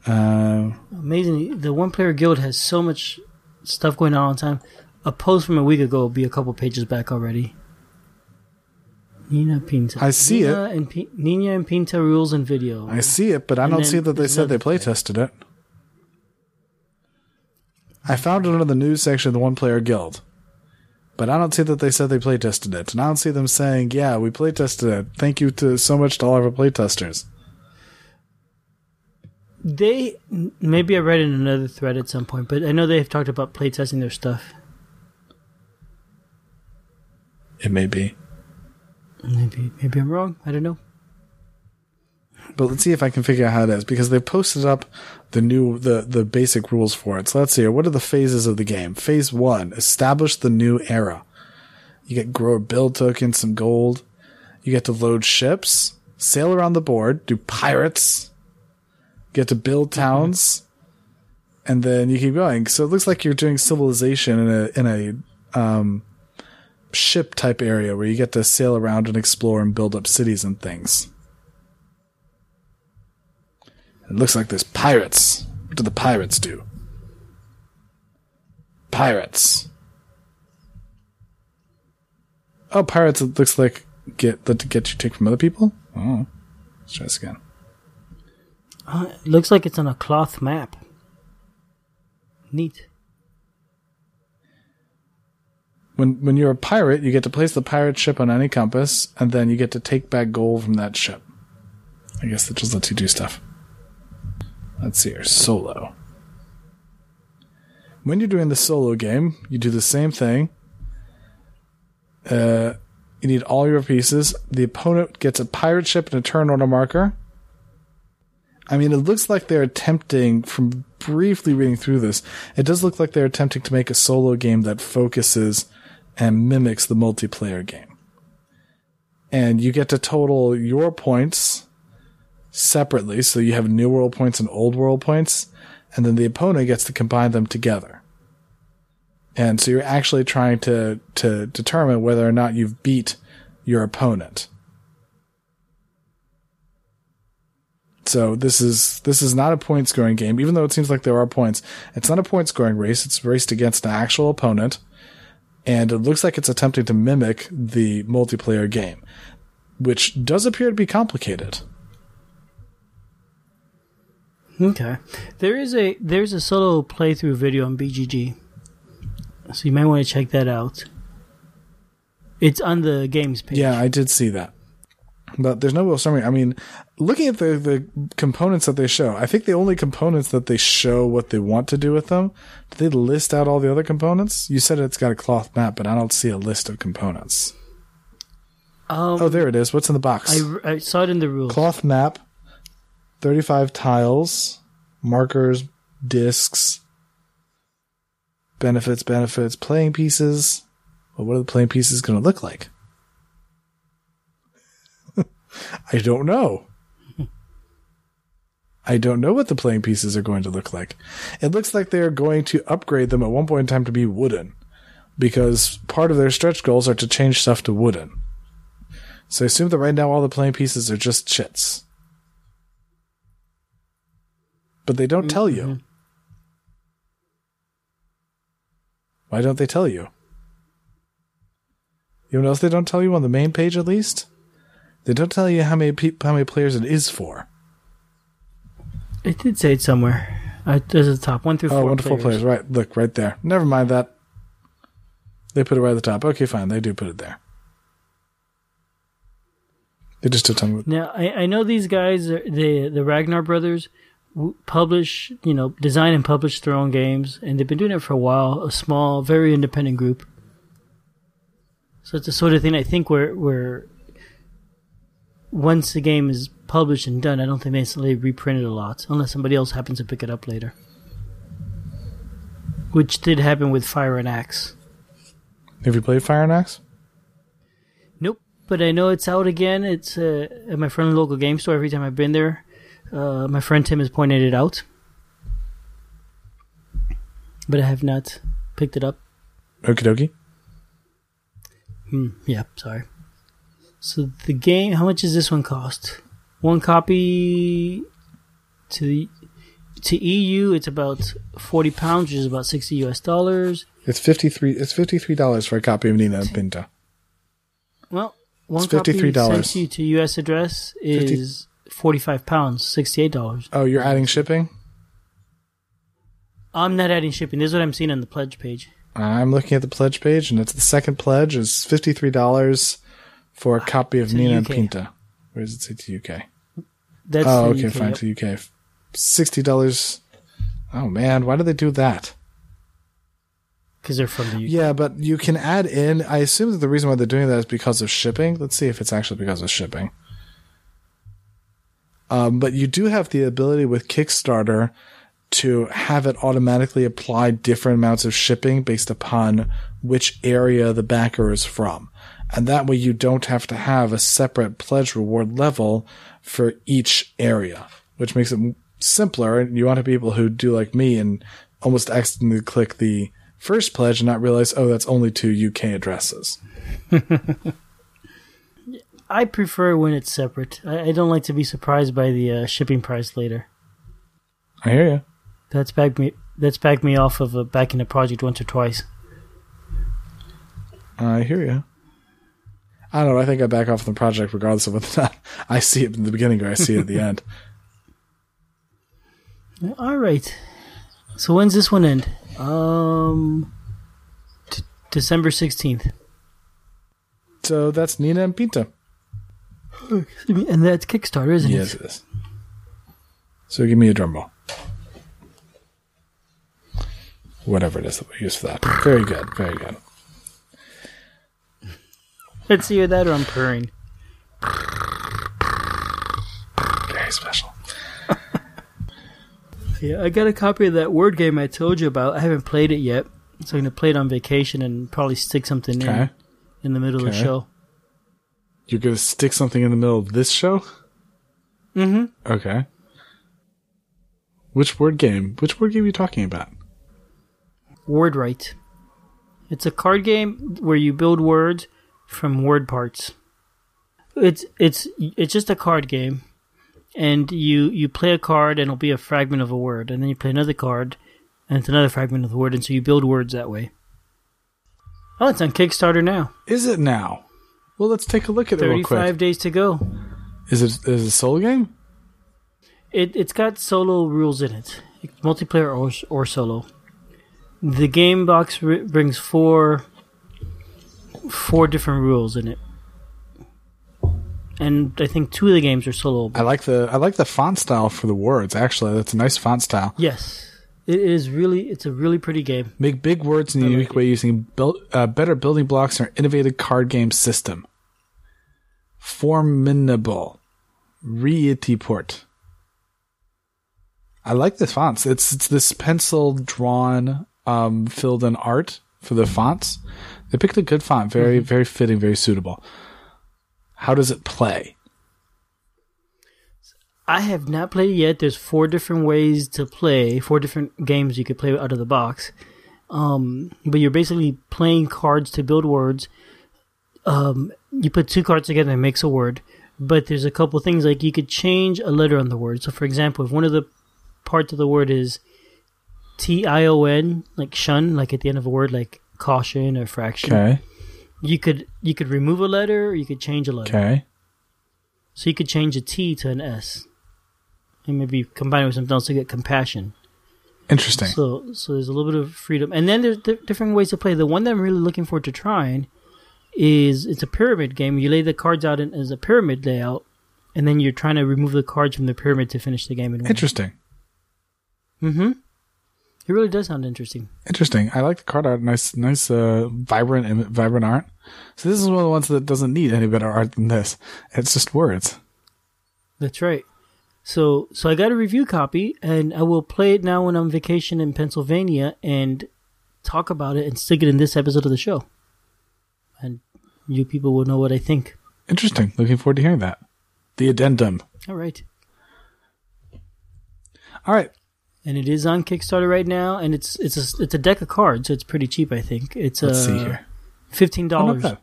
Uh, Amazing. The One Player Guild has so much stuff going on all the time. A post from a week ago will be a couple pages back already. Nina Pinta. I see Nina And P- Nina and Pinta rules and video. I see it, but I And don't see that they said they play tested it. I found it under the news section of the One Player Guild. But I don't see that they said they play tested it. And I don't see them saying, yeah, we play tested it. Thank you to so much to all of our play testers. They maybe I read in another thread at some point, but I know they've talked about playtesting their stuff. It may be. Maybe maybe I'm wrong. I don't know. But let's see if I can figure out how it is because they posted up the new the the basic rules for it. So let's see here. What are the phases of the game? Phase one: establish the new era. You get grow build tokens, some gold. You get to load ships, sail around the board, do pirates. Get to build towns, and then you keep going. So it looks like you're doing civilization in a in a um, ship type area where you get to sail around and explore and build up cities and things. It looks like there's pirates. What do the pirates do? Pirates. Oh, pirates! It looks like get to get you take from other people. Oh, let's try this again. Uh, it looks like it's on a cloth map. Neat. When when you're a pirate, you get to place the pirate ship on any compass, and then you get to take back gold from that ship. I guess that just lets you do stuff. Let's see here, solo. When you're doing the solo game, you do the same thing. Uh, you need all your pieces. The opponent gets a pirate ship and a turn order marker. I mean, it looks like they're attempting, from briefly reading through this, it does look like they're attempting to make a solo game that focuses and mimics the multiplayer game. And you get to total your points, separately. So you have new world points and old world points, and then the opponent gets to combine them together. And so you're actually trying to, to determine whether or not you've beat your opponent. So this is this is not a point scoring game, even though it seems like there are points. It's not a point scoring race. It's raced against an actual opponent, and it looks like it's attempting to mimic the multiplayer game, which does appear to be complicated. Okay, there is a there's a solo playthrough video on BGG, so you might want to check that out. It's on the games page. Yeah, I did see that. But there's no real summary. I mean, looking at the, the components that they show, I think the only components that they show what they want to do with them, do they list out all the other components? You said it's got a cloth map, but I don't see a list of components. Um, Oh, there it is. What's in the box? I, I saw it in the rules. Cloth map, 35 tiles, markers, discs, benefits, benefits, playing pieces. Well, what are the playing pieces going to look like? (laughs) I don't know. I don't know what the playing pieces are going to look like. It looks like they're going to upgrade them at one point in time to be wooden because part of their stretch goals are to change stuff to wooden. So I assume that right now all the playing pieces are just chits. But they don't tell you. Why don't they tell you? You know what else they don't tell you on the main page at least? They don't tell you how many peop how many players it is for. It did say it somewhere. Uh, there's the top one through Oh, four. one to four players. Right. Look, right there. Never mind that. They put it right at the top. Okay, fine. They do put it there. They just don't tell me. Now I, I know these guys, are, the the Ragnar brothers, publish you know design and publish their own games, and they've been doing it for a while. A small, very independent group. So it's the sort of thing I think where where once the game is published and done, I don't think they necessarily reprint it a lot, unless somebody else happens to pick it up later. Which did happen with Fire and Axe. Have you played Fire and Axe? Nope, but I know it's out again. It's uh, at my friend's local game store. Every time I've been there, uh, my friend Tim has pointed it out, but I have not picked it up. Okie dokie. Hmm, yeah, sorry. So the game, how much does this one cost? One copy to the to EU, it's about forty pounds, which is about sixty US dollars. It's fifty three. It's fifty three dollars for a copy of Nina Pinta. Well, one It's copy $53. sent to you to US address is forty five pounds, sixty eight dollars. Oh, you're adding shipping. I'm not adding shipping. This is what I'm seeing on the pledge page. I'm looking at the pledge page, and it's the second pledge is fifty three dollars for a ah, copy of Nina and Pinta. Where does it say to UK? That's oh, okay, UK, fine yep. to UK. Sixty dollars. Oh man, why do they do that? because they're from the UK. Yeah, but you can add in. I assume that the reason why they're doing that is because of shipping. Let's see if it's actually because of shipping. Um, but you do have the ability with Kickstarter to have it automatically apply different amounts of shipping based upon which area the backer is from. And that way you don't have to have a separate pledge reward level for each area, which makes it simpler. And you want to be able who do like me and almost accidentally click the first pledge and not realize, oh, that's only two UK addresses. (laughs) I prefer when it's separate. I, I don't like to be surprised by the uh, shipping price later. I hear you. That's backed me. That's backed me off of uh, backing a project once or twice. I hear you. I don't know. I think I back off the project regardless of whether or not (laughs) I see it in the beginning or I see it at the end. (laughs) All right. So when's this one end? Um, t- December sixteenth. So that's Nina and Pinta. And that's Kickstarter, isn't Yes, it? Yes, it is. So give me a drum roll. Whatever it is that we use for that. Very good. Very good. Let's see that or I'm purring. Very special. (laughs) Yeah, I got a copy of that word game I told you about. I haven't played it yet, so I'm gonna play it on vacation and probably stick something Okay. in in the middle of the show. You're going to stick something in the middle of this show? Mm-hmm. Okay. Which word game? Which word game are you talking about? Word Right. It's a card game where you build words from word parts. It's it's it's just a card game, and you you play a card and it'll be a fragment of a word, and then you play another card, and it's another fragment of the word, and so you build words that way. Oh, it's on Kickstarter now. Is it now? Well, let's take a look at it real quick. Thirty-five days to go. Is it is it a solo game? It it's got solo rules in it, multiplayer or or solo. The game box r- brings four four different rules in it, and I think two of the games are solo. I like the I like the font style for the words. Actually, that's a nice font style. Yes, it is really it's a really pretty game. Make big words in a like unique it. way using build, uh, better building blocks and our innovative card game system. Formidable. Reitiport. I like the fonts. It's it's this pencil drawn, um, filled in art for the fonts. They picked a good font, very very fitting, very suitable. How does it play? I have not played it yet. There's four different ways to play, four different games you could play out of the box. Um, but you're basically playing cards to build words. Um, you put two cards together and it makes a word. But there's a couple things like you could change a letter on the word. So, for example, if one of the parts of the word is T I O N, like shun, like at the end of a word, like caution or fraction, Okay. you could you could remove a letter, or you could change a letter. Okay. So you could change a T to an S, and maybe combine it with something else to get compassion. Interesting. So, so there's a little bit of freedom, and then there's di- different ways to play. The one that I'm really looking forward to trying is it's a pyramid game. You lay the cards out in, as a pyramid layout, and then you're trying to remove the cards from the pyramid to finish the game. In one. Interesting. Mm-hmm. It really does sound interesting. Interesting. I like the card art. Nice, nice, uh, vibrant, vibrant art. So this is one of the ones that doesn't need any better art than this. It's just words. That's right. So, so I got a review copy, and I will play it now when I'm vacation in Pennsylvania and talk about it and stick it in this episode of the show. And you people will know what I think. Interesting. Looking forward to hearing that. The addendum. All right. All right. And it is on Kickstarter right now, and it's it's a it's a deck of cards, so it's pretty cheap. I think it's Let's uh, see here. fifteen Oh, not dollars. bad.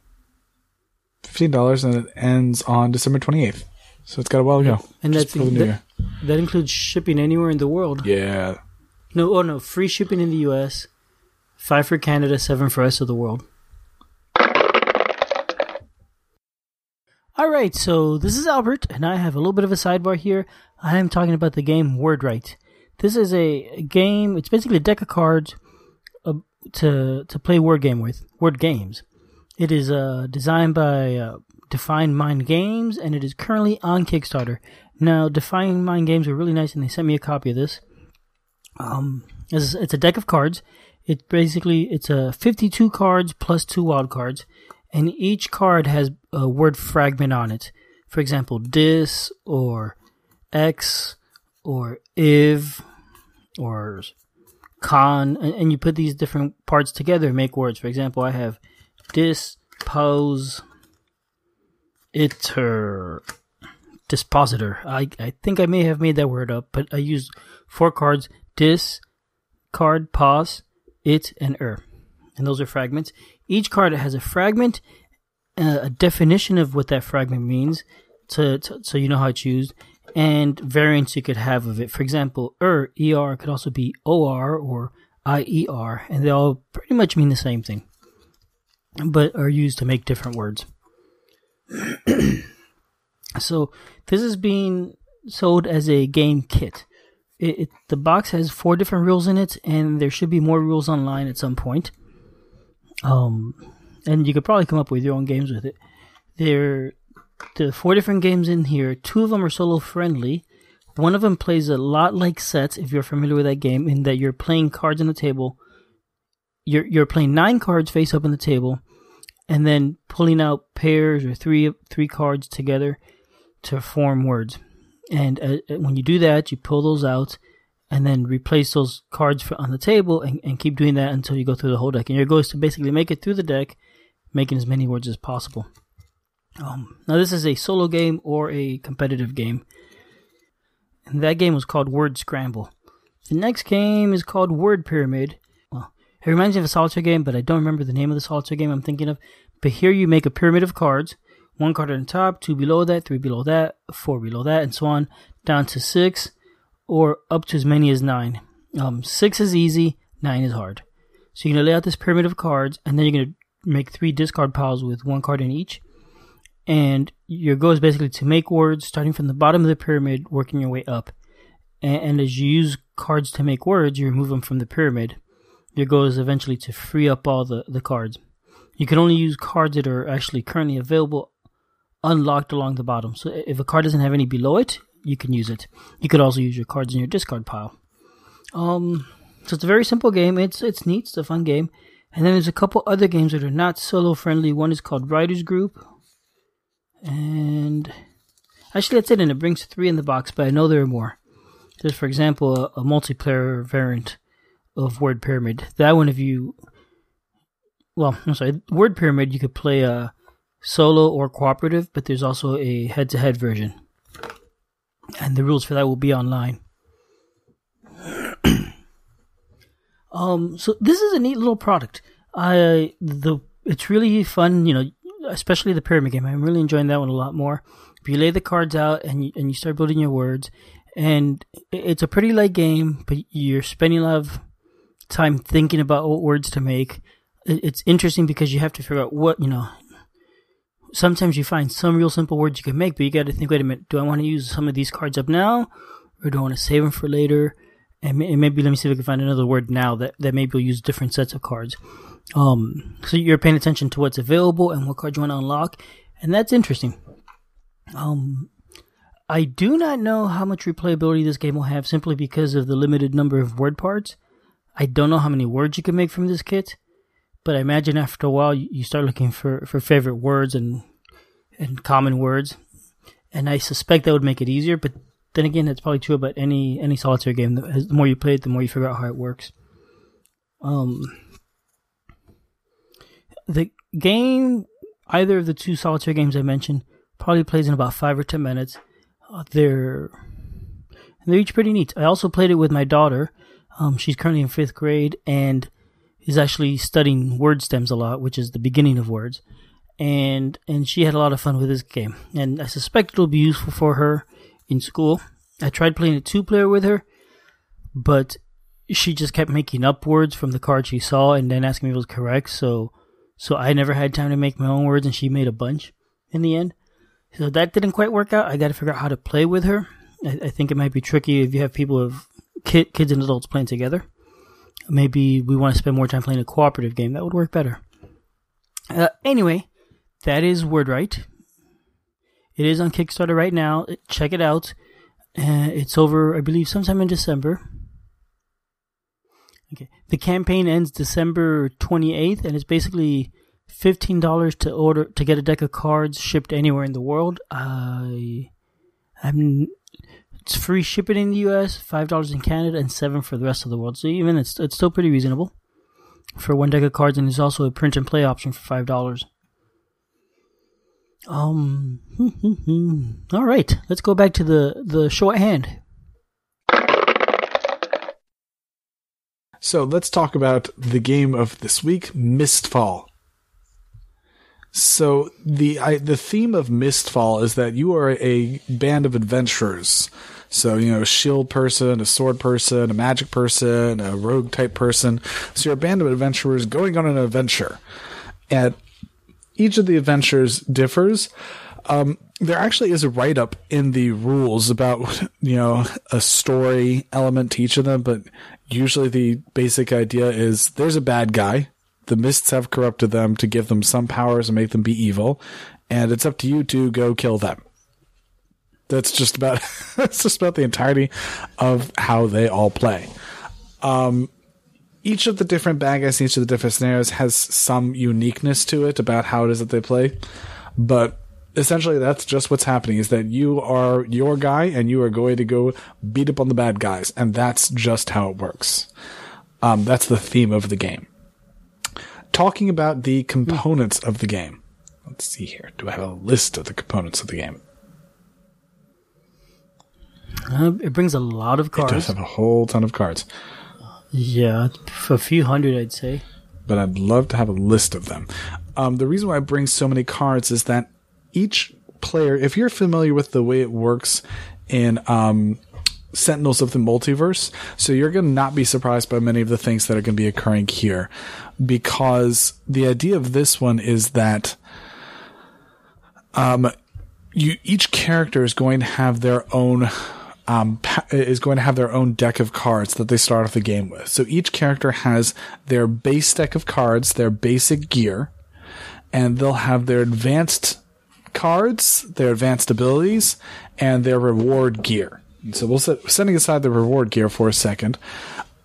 Fifteen dollars, and it ends on December twenty eighth. So it's got a while to go. And that's before the new that, that includes shipping anywhere in the world. Yeah. No, oh no, free shipping in the U.S., five for Canada, seven for rest of the world. All right, so this is Albert, and I have a little bit of a sidebar here. I am talking about the game Word Right. This is a game. It's basically a deck of cards uh, to to play word game with word games. It is uh, designed by uh, Define Mind Games, and it is currently on Kickstarter. Now, Define Mind Games are really nice, and they sent me a copy of this. Um, it's, it's a deck of cards. It's basically it's a 52 cards plus two wild cards, and each card has a word fragment on it. For example, dis or x or if or con, and, and you put these different parts together and make words. For example, I have dis, pose, iter, dispositor. I, I think I may have made that word up, but I used four cards dis, card, pause, it, and er. And those are fragments. Each card has a fragment, uh, a definition of what that fragment means, to, to so you know how it's used, and variants you could have of it. For example, er, er could also be or or ier, and they all pretty much mean the same thing, but are used to make different words. (clears throat) so this is being sold as a game kit. It, it, the box has four different rules in it, and there should be more rules online at some point. Um, and you could probably come up with your own games with it. There, the four different games in here. Two of them are solo friendly. One of them plays a lot like sets, if you're familiar with that game, in that you're playing cards on the table. You're you're playing nine cards face up on the table, and then pulling out pairs or three three cards together to form words. And uh, uh, when you do that, you pull those out and then replace those cards for, on the table and, and keep doing that until you go through the whole deck. And your goal is to basically make it through the deck, making as many words as possible. Um, now, this is a solo game or a competitive game. and that game was called Word Scramble. The next game is called Word Pyramid. It reminds me of a solitaire game, but I don't remember the name of the solitaire game I'm thinking of. But here you make a pyramid of cards. One card on top, two below that, three below that, four below that, and so on, down to six, or up to as many as nine. Um, six is easy, nine is hard. So you're gonna lay out this pyramid of cards, and then you're gonna make three discard piles with one card in each. And your goal is basically to make words starting from the bottom of the pyramid, working your way up. And, and as you use cards to make words, you remove them from the pyramid. Your goal is eventually to free up all the, the cards. You can only use cards that are actually currently available unlocked along the bottom. So if a card doesn't have any below it, you can use it. You could also use your cards in your discard pile. Um, so it's a very simple game. It's it's neat. It's a fun game. And then there's a couple other games that are not solo friendly. One is called Writers Group, and actually that's it. And it brings three in the box, but I know there are more. There's, for example, a, a multiplayer variant of Word Pyramid. That one, if you, well, I'm sorry, Word Pyramid, you could play a solo or cooperative, but there's also a head-to-head version, and the rules for that will be online. (clears throat) um, so this is a neat little product. I the it's really fun, you know, especially the pyramid game. I'm really enjoying that one a lot more. But you lay the cards out and you, and you start building your words, and it's a pretty light game, but you're spending a lot of time thinking about what words to make. It's interesting because you have to figure out what you know. Sometimes you find some real simple words you can make, but you got to think. Wait a minute, do I want to use some of these cards up now, or do I want to save them for later? And maybe let me see if I can find another word now that that maybe will use different sets of cards. Um, so you're paying attention to what's available and what cards you want to unlock, and that's interesting. Um, I do not know how much replayability this game will have simply because of the limited number of word parts. I don't know how many words you can make from this kit, but I imagine after a while you start looking for, for favorite words and and common words, and I suspect that would make it easier. But then again, that's probably true about any any solitaire game. The more you play it, the more you figure out how it works. Um, the game, either of the two solitaire games I mentioned, probably plays in about five or ten minutes. Uh, they're they're each pretty neat. I also played it with my daughter. Um, she's currently in fifth grade and is actually studying word stems a lot, which is the beginning of words. And and she had a lot of fun with this game, and I suspect it'll be useful for her in school. I tried playing a two player with her, but she just kept making up words from the card she saw and then asking me if it was correct. So so I never had time to make my own words, and she made a bunch in the end. So that didn't quite work out. I got to figure out how to play with her. I, I think it might be tricky if you have people of kid, kids and adults playing together. Maybe we want to spend more time playing a cooperative game. That would work better. Uh, anyway, that is WordWrite. It is on Kickstarter right now. Check it out. Uh, it's over, I believe, sometime in December. Okay. The campaign ends December 28th, and it's basically fifteen dollars to order to get a deck of cards shipped anywhere in the world. I, I'm it's free shipping in the U.S., five dollars in Canada, and seven for the rest of the world. So even it's it's still pretty reasonable for one deck of cards, and there's also a print and play option for five dollars. Um. (laughs) all right, let's go back to the the show at hand. So let's talk about the game of this week, Mistfall. So the I, the theme of Mistfall is that you are a band of adventurers. So you know, a shield person, a sword person, a magic person, a rogue type person. So you're a band of adventurers going on an adventure, and each of the adventures differs. Um, there actually is a write up in the rules about (laughs) you know a story element to each of them, but usually the basic idea is there's a bad guy. The mists have corrupted them to give them some powers and make them be evil, and it's up to you to go kill them. That's just about (laughs) that's just about the entirety of how they all play. Um, each of the different bad guys, each of the different scenarios has some uniqueness to it about how it is that they play, but essentially that's just what's happening is that you are your guy and you are going to go beat up on the bad guys. And that's just how it works. Um, that's the theme of the game. Talking about the components of the game. Let's see here. Do i have a list of the components of the game Uh, it brings a lot of cards. It does have a whole ton of cards, Yeah, a few hundred, I'd say. but I'd love to have a list of them. Um, the reason why I bring so many cards is that each player, if you're familiar with the way it works in um, Sentinels of the Multiverse, so you're going to not be surprised by many of the things that are going to be occurring here, because the idea of this one is that um, you each character is going to have their own um, is going to have their own deck of cards that they start off the game with. So each character has their base deck of cards, their basic gear, and they'll have their advanced cards, their advanced abilities, and their reward gear. And so we'll set, setting aside the reward gear for a second.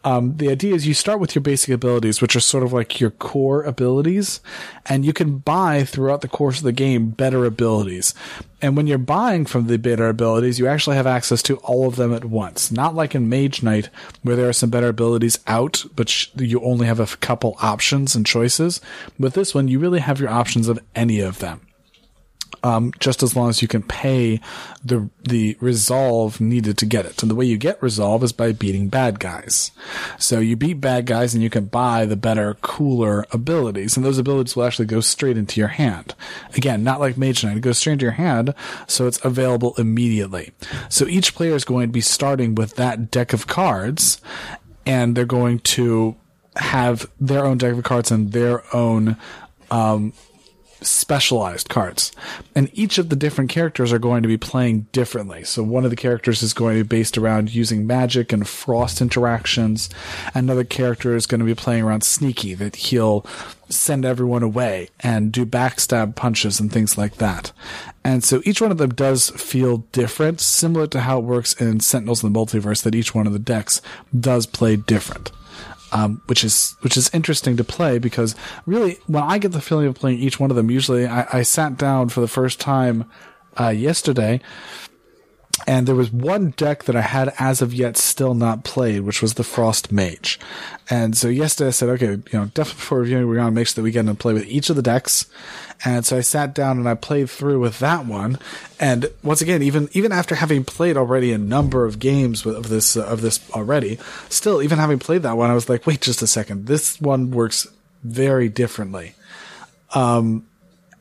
Um, the idea is you start with your basic abilities, which are sort of like your core abilities, and you can buy throughout the course of the game better abilities. And when you're buying from the better abilities, you actually have access to all of them at once. Not like in Mage Knight, where there are some better abilities out, but sh- you only have a couple options and choices. With this one, you really have your options of any of them um, just as long as you can pay the the resolve needed to get it. And the way you get resolve is by beating bad guys. So you beat bad guys and you can buy the better, cooler abilities, and those abilities will actually go straight into your hand. Again, not like Mage Knight, it goes straight into your hand, so it's available immediately. So each player is going to be starting with that deck of cards, and they're going to have their own deck of cards and their own specialized cards. And each of the different characters are going to be playing differently. So one of the characters is going to be based around using magic and frost interactions. Another character is going to be playing around sneaky, that he'll send everyone away and do backstab punches and things like that. And so each one of them does feel different, similar to how it works in Sentinels of the Multiverse, that each one of the decks does play different um, which is which is interesting to play because really when I get the feeling of playing each one of them, usually I, I sat down for the first time uh, yesterday, and there was one deck that I had as of yet still not played, which was the Frost Mage. And so yesterday I said, okay, you know, definitely before reviewing, we're gonna make sure that we get to play with each of the decks. And so I sat down and I played through with that one. And once again, even even after having played already a number of games of this uh, of this already, still even having played that one, I was like, wait just a second, this one works very differently.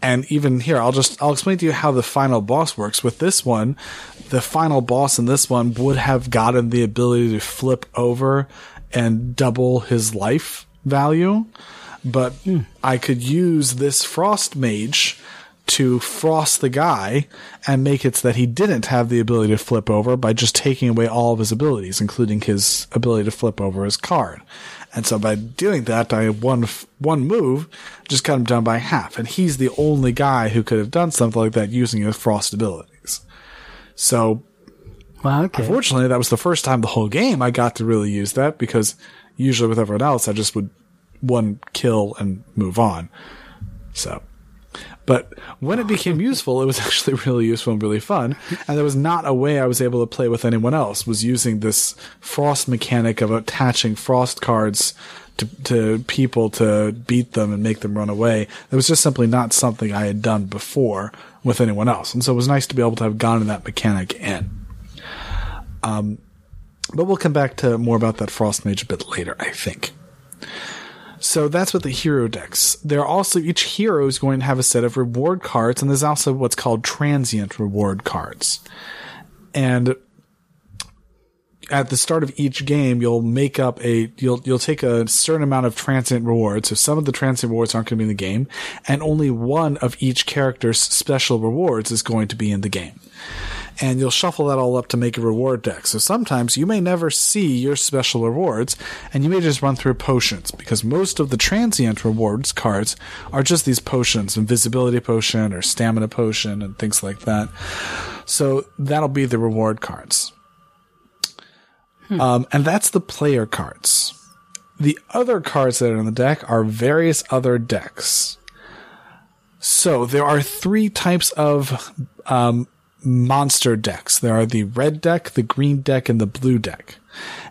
And even here, I'll just I'll explain to you how the final boss works. With this one, the final boss in this one would have gotten the ability to flip over and double his life value, but I could use this frost mage to frost the guy and make it so that he didn't have the ability to flip over by just taking away all of his abilities, including his ability to flip over his card. And so by doing that, I one one move just cut him down by half, and he's the only guy who could have done something like that using his frost abilities. So Wow, okay. Fortunately, that was the first time the whole game I got to really use that because usually with everyone else, I just would one kill and move on. So, but when it became useful, it was (laughs) actually really useful and really fun. And there was not a way I was able to play with anyone else was using this frost mechanic of attaching frost cards to, to people to beat them and make them run away. It was just simply not something I had done before with anyone else. And so it was nice to be able to have gotten that mechanic in. Um, but we'll come back to more about that Frost Mage a bit later, I think. So that's with the hero decks. There are also each hero is going to have a set of reward cards, and there's also what's called transient reward cards. And at the start of each game, you'll make up a you'll you'll take a certain amount of transient rewards. So some of the transient rewards aren't going to be in the game, and only one of each character's special rewards is going to be in the game and you'll shuffle that all up to make a reward deck. So sometimes you may never see your special rewards, and you may just run through potions because most of the transient rewards cards are just these potions, invisibility potion or stamina potion and things like that. So that'll be the reward cards. Um, and that's the player cards. The other cards that are in the deck are various other decks. So there are three types of um, monster decks. There are the red deck, the green deck, and the blue deck.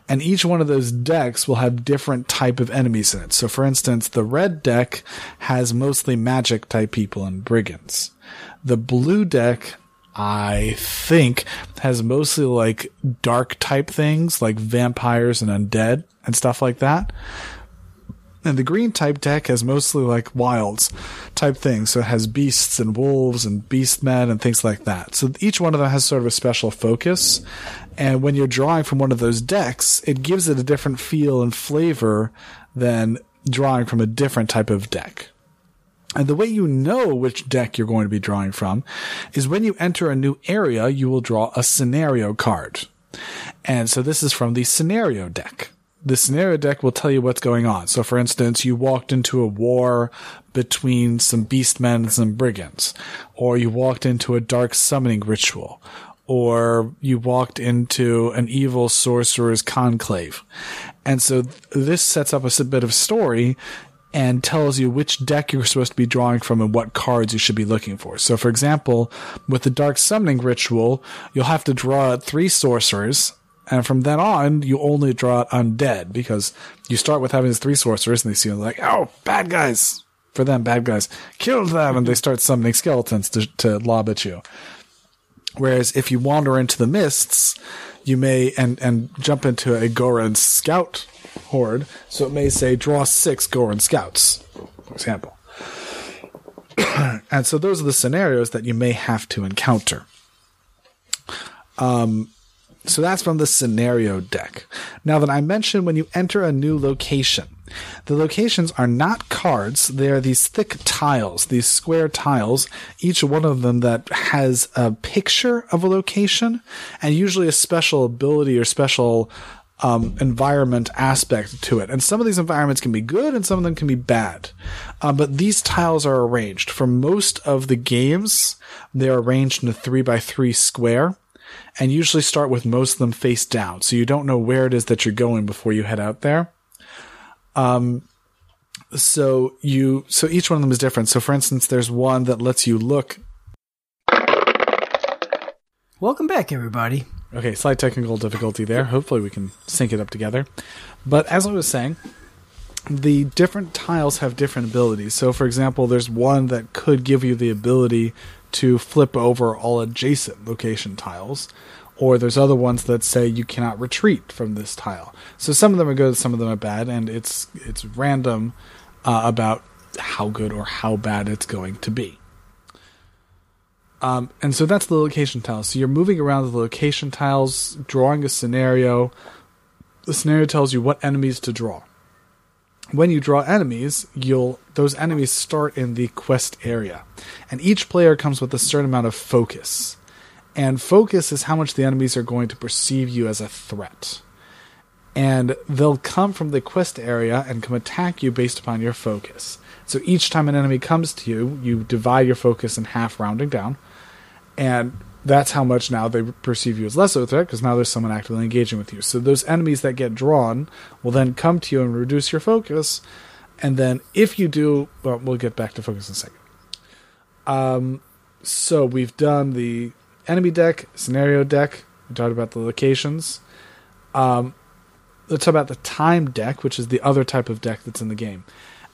And each one of those decks will have different type of enemies in it. So for instance, the red deck has mostly magic type people and brigands. The blue deck I think has mostly like dark type things like vampires and undead and stuff like that. And the green type deck has mostly like wilds type things. So it has beasts and wolves and beastmen and things like that. So each one of them has sort of a special focus. And when you're drawing from one of those decks, it gives it a different feel and flavor than drawing from a different type of deck. And the way you know which deck you're going to be drawing from is when you enter a new area, you will draw a scenario card. And so this is from the scenario deck. The scenario deck will tell you what's going on. So for instance, you walked into a war between some beastmen and some brigands, or you walked into a dark summoning ritual, or you walked into an evil sorcerer's conclave. And so this sets up a bit of story and tells you which deck you're supposed to be drawing from and what cards you should be looking for. So, for example, with the Dark Summoning Ritual, you'll have to draw three sorcerers, and from then on, you only draw it undead because you start with having these three sorcerers, and they see you like, oh, bad guys. For them, bad guys. Kill them, and they start summoning skeletons to, to lob at you. Whereas if you wander into the mists, you may and and jump into a Goron scout horde. So it may say draw six Goron scouts, for example. (coughs) and so those are the scenarios that you may have to encounter. Um, so that's from the scenario deck. Now that I mentioned when you enter a new location, the locations are not cards. They are these thick tiles, these square tiles, each one of them that has a picture of a location and usually a special ability or special um, environment aspect to it. And some of these environments can be good and some of them can be bad. Uh, but these tiles are arranged. For most of the games, they're arranged in a three by three square and usually start with most of them face down. So you don't know where it is that you're going before you head out there. Um, so you, so each one of them is different. So for instance, there's one that lets you look. Welcome back, everybody. Okay, slight technical difficulty there. Hopefully, we can sync it up together. But as I was saying, the different tiles have different abilities. So, for example, there's one that could give you the ability to flip over all adjacent location tiles, or there's other ones that say you cannot retreat from this tile. So some of them are good, some of them are bad, and it's it's random uh, about how good or how bad it's going to be. Um, and so that's the location tiles. So you're moving around the location tiles, drawing a scenario. The scenario tells you what enemies to draw. When you draw enemies, you'll those enemies start in the quest area, and each player comes with a certain amount of focus. And focus is how much the enemies are going to perceive you as a threat. And they'll come from the quest area and come attack you based upon your focus. So each time an enemy comes to you, you divide your focus in half, rounding down and that's how much now they perceive you as less of a threat because now there's someone actively engaging with you. So those enemies that get drawn will then come to you and reduce your focus. And then if you do, well, we'll get back to focus in a second. Um, so we've done the enemy deck, scenario deck. We talked about the locations. Um, let's talk about the time deck, which is the other type of deck that's in the game.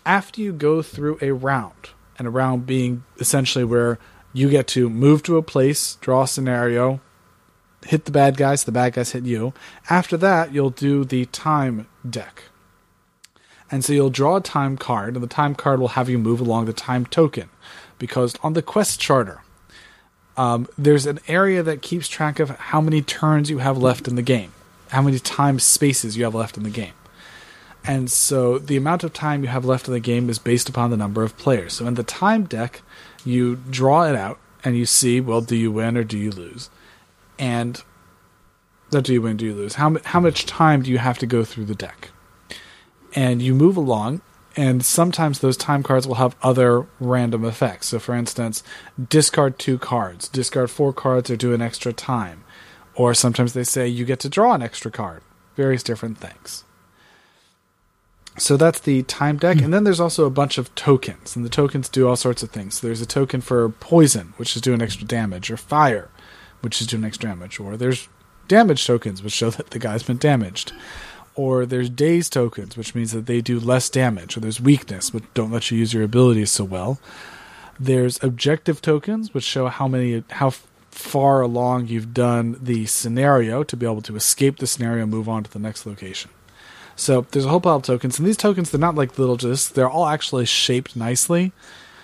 After you go through a round, and a round being essentially where you get to move to a place, draw a scenario, hit the bad guys, the bad guys hit you. After that, you'll do the time deck. And so you'll draw a time card, and the time card will have you move along the time token. Because on the quest charter, um, there's an area that keeps track of how many turns you have left in the game, how many time spaces you have left in the game. And so the amount of time you have left in the game is based upon the number of players. So in the time deck, you draw it out and you see, well, do you win or do you lose? And that do you win, do you lose? How how much time do you have to go through the deck? And you move along, and sometimes those time cards will have other random effects. So, for instance, discard two cards, discard four cards, or do an extra time. Or sometimes they say you get to draw an extra card. Various different things. So that's the time deck, hmm. and then there's also a bunch of tokens, and the tokens do all sorts of things. So there's a token for poison, which is doing extra damage, or fire, which is doing extra damage, or there's damage tokens, which show (laughs) that the guy's been damaged, or there's daze tokens, which means that they do less damage, or there's weakness, which don't let you use your abilities so well. There's objective tokens, which show how many how far along you've done the scenario to be able to escape the scenario and move on to the next location. So there's a whole pile of tokens, and these tokens they're not like little just they're all actually shaped nicely.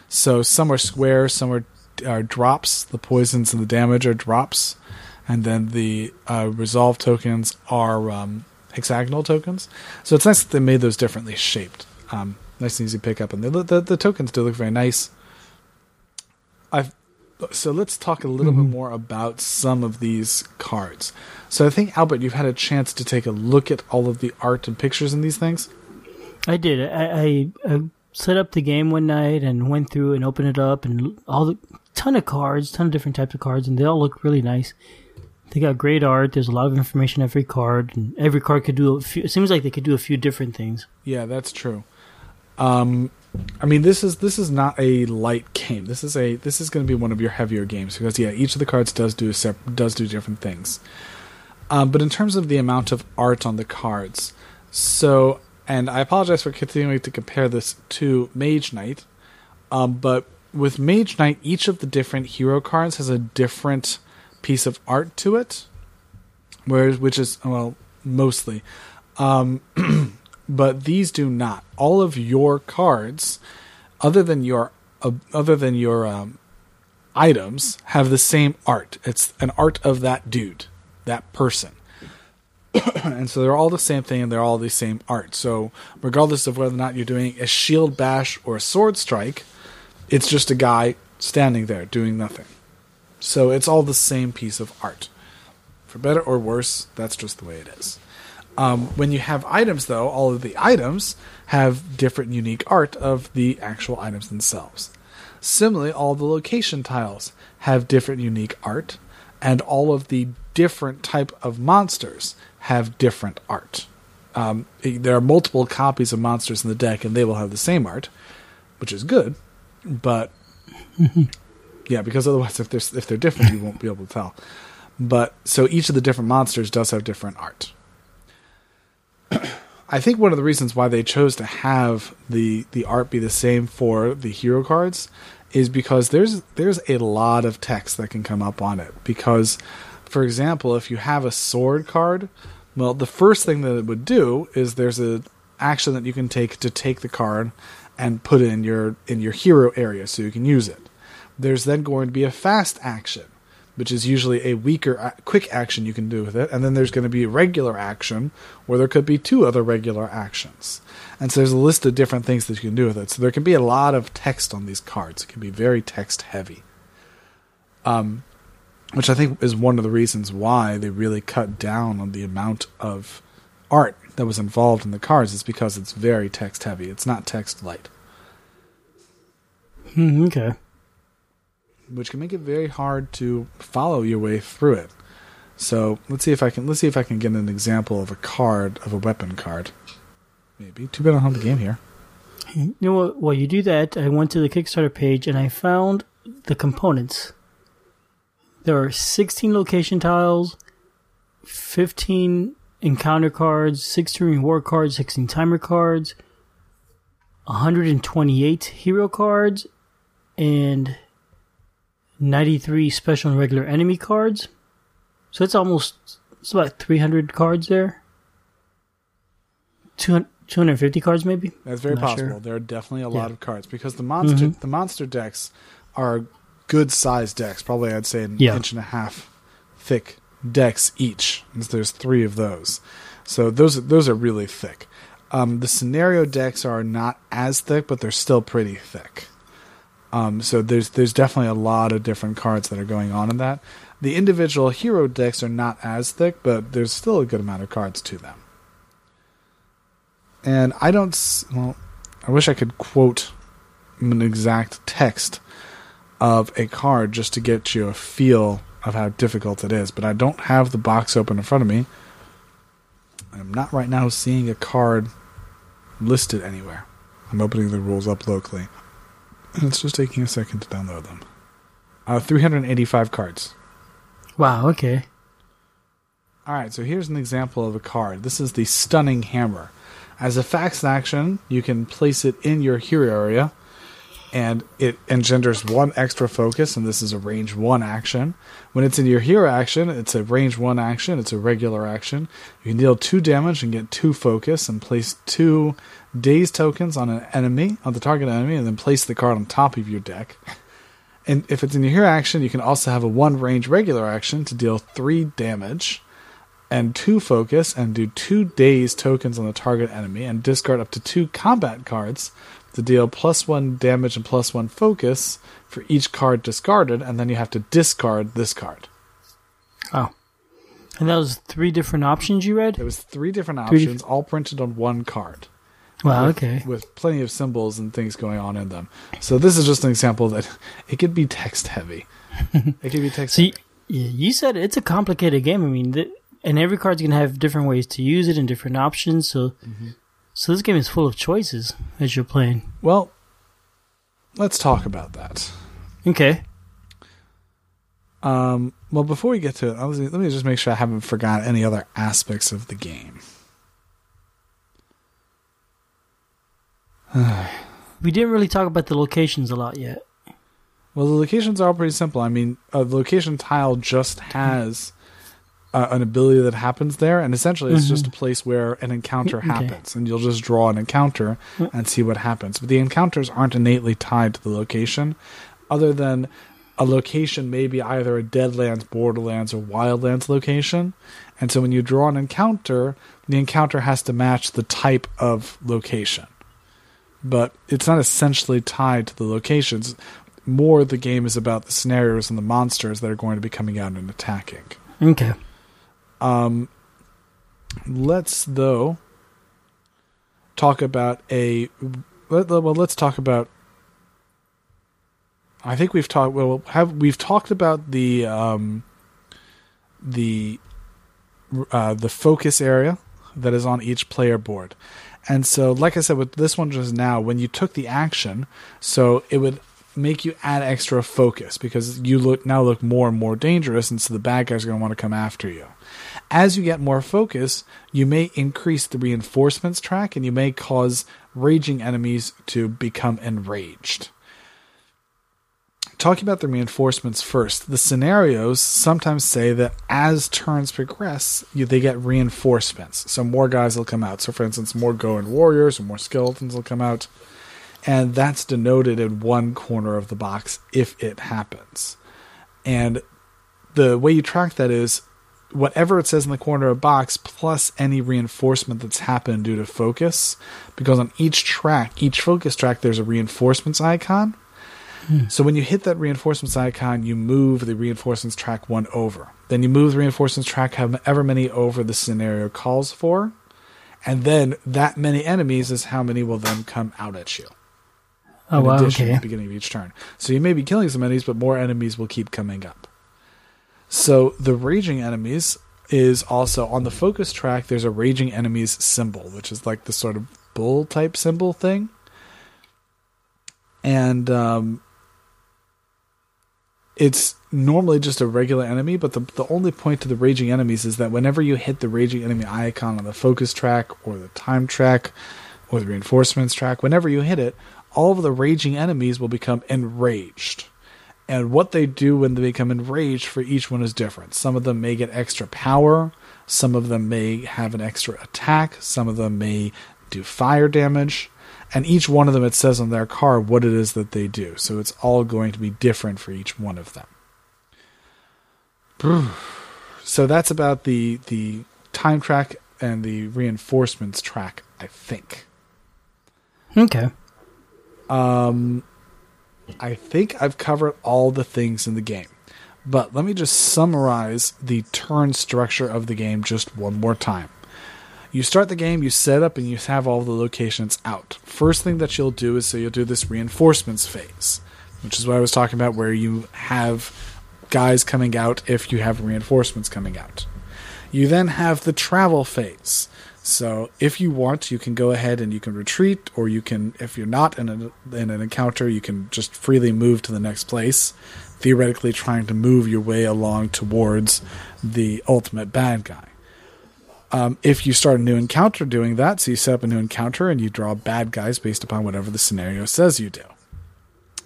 So some are square, some are, are drops. The poisons and the damage are drops, and then the uh, resolve tokens are um, hexagonal tokens. So it's nice that they made those differently shaped. Um, nice and easy to pick up, and the, the, the tokens do look very nice. I've so let's talk a little mm-hmm. bit more about some of these cards. So I think Albert, you've had a chance to take a look at all of the art and pictures in these things. I did. I, I, I set up the game one night and went through and opened it up and all the ton of cards, ton of different types of cards, and they all look really nice. They got great art. There's a lot of information every card, and every card could do a few. It seems like they could do a few different things. Yeah, that's true. Um, I mean, this is this is not a light game. This is a this is going to be one of your heavier games because yeah, each of the cards does do sep- does do different things. Um, but in terms of the amount of art on the cards, so and I apologize for continuing to compare this to Mage Knight, um, but with Mage Knight, each of the different hero cards has a different piece of art to it, whereas which is well mostly. Um, (clears throat) but these do not. All of your cards, other than your uh, other than your um, items, have the same art. It's an art of that dude, that person. (coughs) and so they're all the same thing and they're all the same art. So regardless of whether or not you're doing a shield bash or a sword strike, it's just a guy standing there doing nothing. So it's all the same piece of art. For better or worse, that's just the way it is. Um, when you have items, though, all of the items have different unique art of the actual items themselves. Similarly, all the location tiles have different unique art, and all of the different type of monsters have different art. Um, there are multiple copies of monsters in the deck, and they will have the same art, which is good. But yeah, because otherwise, if they're if they're different, you won't be able to tell. But so each of the different monsters does have different art. I think one of the reasons why they chose to have the the art be the same for the hero cards is because there's there's a lot of text that can come up on it. Because, for example, if you have a sword card, well, the first thing that it would do is there's a action that you can take to take the card and put it in your in your hero area so you can use it. There's then going to be a fast action which is usually a weaker quick action you can do with it, and then there's going to be regular action where there could be two other regular actions. And so there's a list of different things that you can do with it. So there can be a lot of text on these cards. It can be very text heavy. Um, which I think is one of the reasons why they really cut down on the amount of art that was involved in the cards is because it's very text heavy. It's not text light. Hmm, okay which can make it very hard to follow your way through it. So let's see if I can let's see if I can get an example of a card of a weapon card. Maybe too bad I don't have the game here. You know what? While you do that, I went to the Kickstarter page and I found the components. There are 16 location tiles, 15 encounter cards, 16 reward cards, 16 timer cards, 128 hero cards, and 93 special and regular enemy cards. So it's almost, it's about 300 cards there. 200, 250 cards maybe? That's very possible. Sure. There are definitely a yeah. lot of cards because the monster mm-hmm. the monster decks are good sized decks. Probably I'd say an yeah. inch and a half thick decks each. There's three of those. So those those are really thick. Um, the scenario decks are not as thick, but they're still pretty thick. Um, so there's there's definitely a lot of different cards that are going on in that. The individual hero decks are not as thick, but there's still a good amount of cards to them. And I don't. Well, I wish I could quote an exact text of a card just to get you a feel of how difficult it is, but I don't have the box open in front of me. I'm not right now seeing a card listed anywhere. I'm opening the rules up locally. And it's just taking a second to download them. Uh, 385 cards. Wow, okay. Alright, so here's an example of a card. This is the Stunning Hammer. As a fast action, you can place it in your hero area, and it engenders one extra focus, and this is a range one action. When it's in your hero action, it's a range one action, it's a regular action. You can deal two damage and get two focus, and place two daze tokens on an enemy, on the target enemy, and then place the card on top of your deck. And if it's in your hero action, you can also have a one range regular action to deal three damage and two focus and do two daze tokens on the target enemy and discard up to two combat cards to deal plus one damage and plus one focus for each card discarded, and then you have to discard this card. Oh. And that was three different options you read? It was three different Three options, all printed on one card. Wow, with, okay. With plenty of symbols and things going on in them. So this is just an example that (laughs) it could be text heavy. (laughs) it could be text you, heavy. you said it's a complicated game. I mean, th- and every card's going to have different ways to use it and different options. So, so this game is full of choices as you're playing. Well, let's talk about that. Okay. Um, well, before we get to it, let me just make sure I haven't forgot any other aspects of the game. (sighs) We didn't really talk about the locations a lot yet. Well, the locations are all pretty simple. I mean, uh, a location tile just mm-hmm. has uh, an ability that happens there, and essentially it's just mm-hmm. a place where an encounter mm, Okay. happens, and you'll just draw an encounter mm. and see what happens. But the encounters aren't innately tied to the location, other than a location may be either a Deadlands, Borderlands, or Wildlands location. And so when you draw an encounter, the encounter has to match the type of location. But it's not essentially tied to the locations. More the game is about the scenarios and the monsters that are going to be coming out and attacking. Okay. Let's though talk about a let, well. Let's talk about. I think we've talked. Well, have we've talked about the um, the uh, the focus area that is on each player board, and so like I said with this one just now, when you took the action, so it would make you add extra focus because you look now look more and more dangerous, and so the bad guys are going to want to come after you as you get more focus, you may increase the reinforcements track and you may cause raging enemies to become enraged. Talking about the reinforcements first, the scenarios sometimes say that as turns progress, you, they get reinforcements. So more guys will come out. So, for instance, more Goan warriors or more skeletons will come out. And that's denoted in one corner of the box if it happens. And the way you track that is whatever it says in the corner of a box plus any reinforcement that's happened due to focus because on each track each focus track there's a reinforcements icon so when you hit that reinforcements icon you move the reinforcements track one over then you move the reinforcements track however many over the scenario calls for and then that many enemies is how many will then come out at you Oh in wow. addition Okay. at the beginning of each turn. So you may be killing some enemies, but more enemies will keep coming up. So the raging enemies is also on the focus track. There's a raging enemies symbol, which is like the sort of bull type symbol thing, and um, it's normally just a regular enemy. But the the only point to the raging enemies is that whenever you hit the raging enemy icon on the focus track or the time track or the reinforcements track, whenever you hit it, all of the raging enemies will become enraged. And what they do when they become enraged for each one is different. Some of them may get extra power, some of them may have an extra attack, some of them may do fire damage, and each one of them it says on their card what it is that they do. So it's all going to be different for each one of them. (sighs) So that's about the the time track and the reinforcements track, I think. Okay. Um I think I've covered all the things in the game. But let me just summarize the turn structure of the game just one more time. You start the game, you set up, and you have all the locations out. First thing that you'll do is so you'll do this reinforcements phase, which is what I was talking about, where you have guys coming out if you have reinforcements coming out. You then have the travel phase. So if you want, you can go ahead and you can retreat, or you can, if you're not in, a, in an encounter, you can just freely move to the next place, theoretically trying to move your way along towards the ultimate bad guy. Um, if you start a new encounter doing that, so you set up a new encounter and you draw bad guys based upon whatever the scenario says you do.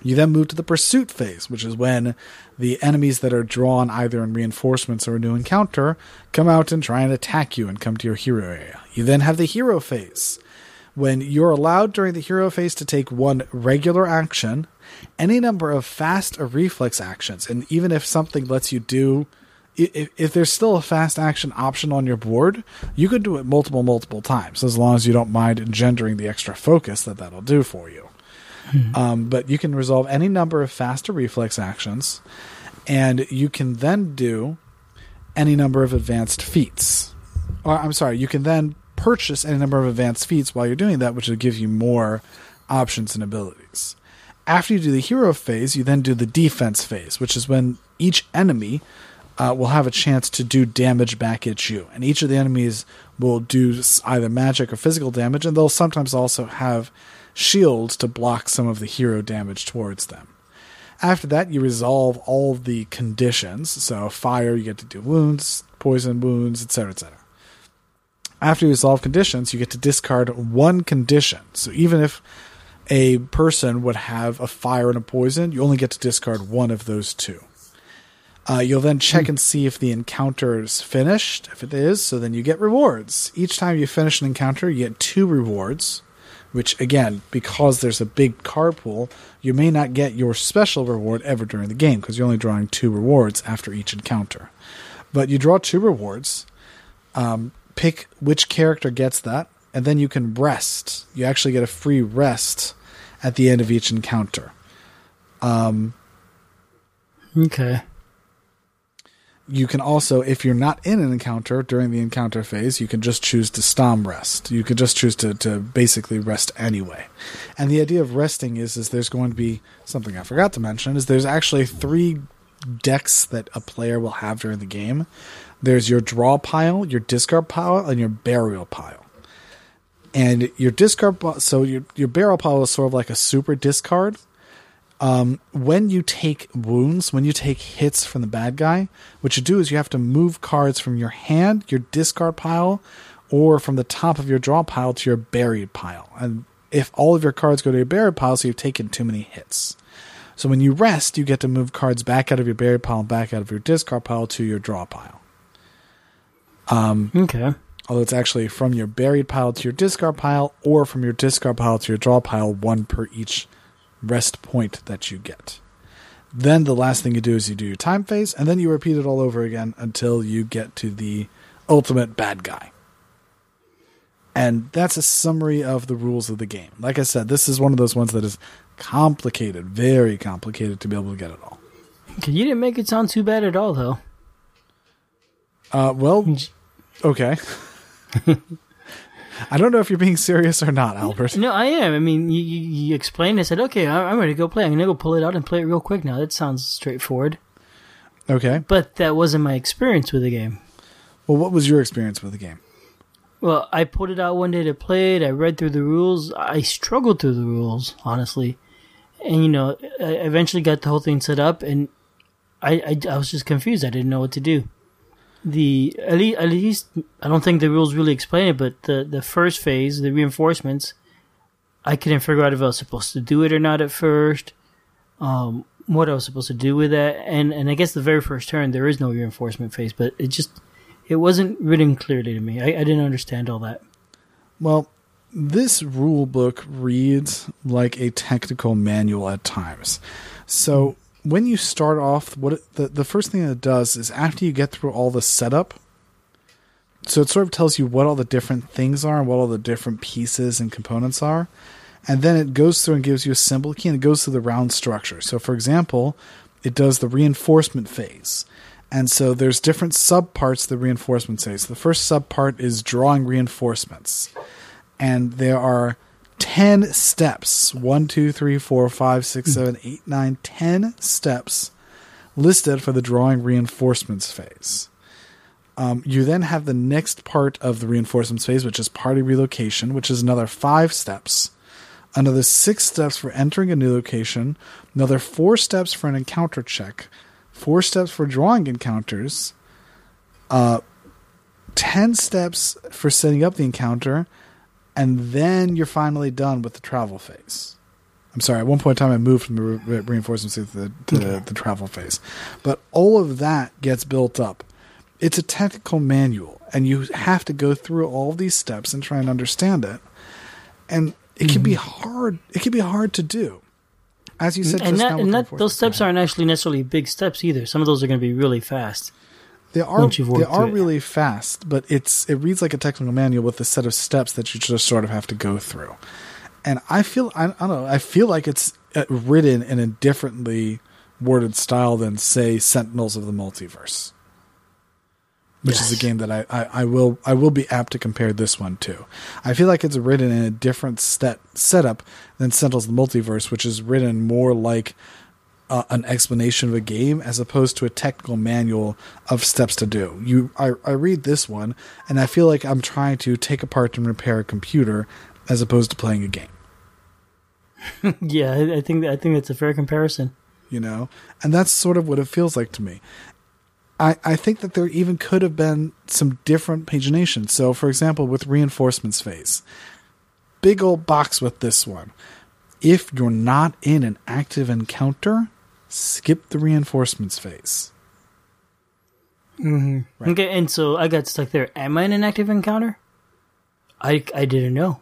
You then move to the pursuit phase, which is when the enemies that are drawn either in reinforcements or a new encounter come out and try and attack you and come to your hero area. You then have the hero phase, when you're allowed during the hero phase to take one regular action, any number of fast or reflex actions, and even if something lets you do if, if, there's still a fast action option on your board, you could do it multiple, multiple times as long as you don't mind engendering the extra focus that that'll do for you. Mm-hmm. Um, but you can resolve any number of faster reflex actions, and you can then do any number of advanced feats. Or I'm sorry, you can then purchase any number of advanced feats while you're doing that, which will give you more options and abilities. After you do the hero phase, you then do the defense phase, which is when each enemy uh, will have a chance to do damage back at you. And each of the enemies will do either magic or physical damage, and they'll sometimes also have shields to block some of the hero damage towards them. After that, you resolve all the conditions. So, fire, you get to do wounds, poison wounds, etc., etc. After you resolve conditions, you get to discard one condition. So, even if a person would have a fire and a poison, you only get to discard one of those two. Uh, you'll then check and see if the encounter is finished. If it is, so then you get rewards. Each time you finish an encounter, you get two rewards, which again, because there's a big card pool, you may not get your special reward ever during the game because you're only drawing two rewards after each encounter. But you draw two rewards, um, pick which character gets that, and then you can rest. You actually get a free rest at the end of each encounter. Um, okay you can also, if you're not in an encounter during the encounter phase, you can just choose to stom rest. You can just choose to, to basically rest anyway. And the idea of resting is is there's going to be something I forgot to mention is there's actually three decks that a player will have during the game. There's your draw pile, your discard pile, and your burial pile. And your discard so your your burial pile is sort of like a super discard um, when you take wounds, when you take hits from the bad guy, what you do is you have to move cards from your hand, your discard pile, or from the top of your draw pile to your buried pile. And if all of your cards go to your buried pile, so you've taken too many hits. So when you rest, you get to move cards back out of your buried pile and back out of your discard pile to your draw pile. Um, okay. Although it's actually from your buried pile to your discard pile, or from your discard pile to your draw pile, one per each rest point that you get. Then the last thing you do is you do your time phase, and then you repeat it all over again until you get to the ultimate bad guy. And that's a summary of the rules of the game. Like I said, this is one of those ones that is complicated, very complicated to be able to get it all. You didn't make it sound too bad at all, though. Uh, well, okay. (laughs) I don't know if you're being serious or not, Albert. No, I am. I mean, you, you, you explained. I said, okay, I'm ready to go play. I'm gonna go pull it out and play it real quick now. That sounds straightforward. Okay, but that wasn't my experience with the game. Well, what was your experience with the game? Well, I pulled it out one day to play it. I read through the rules. I struggled through the rules, honestly, and you know, I eventually got the whole thing set up, and I, I, I was just confused. I didn't know what to do the at least, at least I don't think the rules really explain it, but the the first phase, the reinforcements, I couldn't figure out if I was supposed to do it or not at first. Um, what I was supposed to do with that, and and I guess the very first turn there is no reinforcement phase, but it just it wasn't written clearly to me. I, I didn't understand all that. Well, this rule book reads like a technical manual at times. So when you start off, what it, the the first thing it does is after you get through all the setup, so it sort of tells you what all the different things are and what all the different pieces and components are, and then it goes through and gives you a symbol key and it goes through the round structure. So, for example, it does the reinforcement phase. And so there's different subparts the reinforcement phase. The first subpart is drawing reinforcements. And there are 10 steps 1, 2, 3, 4, 5, 6, 7, 8, 9, 10 steps listed for the drawing reinforcements phase. Um, you then have the next part of the reinforcements phase, which is party relocation, which is another five steps. Another six steps for entering a new location. Another four steps for an encounter check. Four steps for drawing encounters. Uh, ten steps for setting up the encounter and then you're finally done with the travel phase. I'm sorry. At one point in time, I moved from the re- reinforcements to the to Okay. the travel phase, but all of that gets built up. It's a technical manual, and you have to go through all of these steps and try and understand it. And it can be mm-hmm. hard. It can be hard to do, as you said. and just that, and that, those steps aren't actually necessarily big steps either. Some of those are going to be really fast. They are they are it. really fast, but it's it reads like a technical manual with a set of steps that you just sort of have to go through. And I feel I, I don't know I feel like it's uh, written in a differently worded style than say Sentinels of the Multiverse, which is a game that I, I, I will I will be apt to compare this one to. I feel like it's written in a different set setup than Sentinels of the Multiverse, which is written more like uh, an explanation of a game as opposed to a technical manual of steps to do. You, I, I read this one and I feel like I'm trying to take apart and repair a computer as opposed to playing a game. (laughs) yeah, I, think I think that's a fair comparison. You know, and that's sort of what it feels like to me. I, I think that there even could have been some different pagination. So, for example, with reinforcements phase, big old box with this one. If you're not in an active encounter, skip the reinforcements phase. Mm-hmm. Right. Okay, and so I got stuck there. Am I in an active encounter? I I didn't know.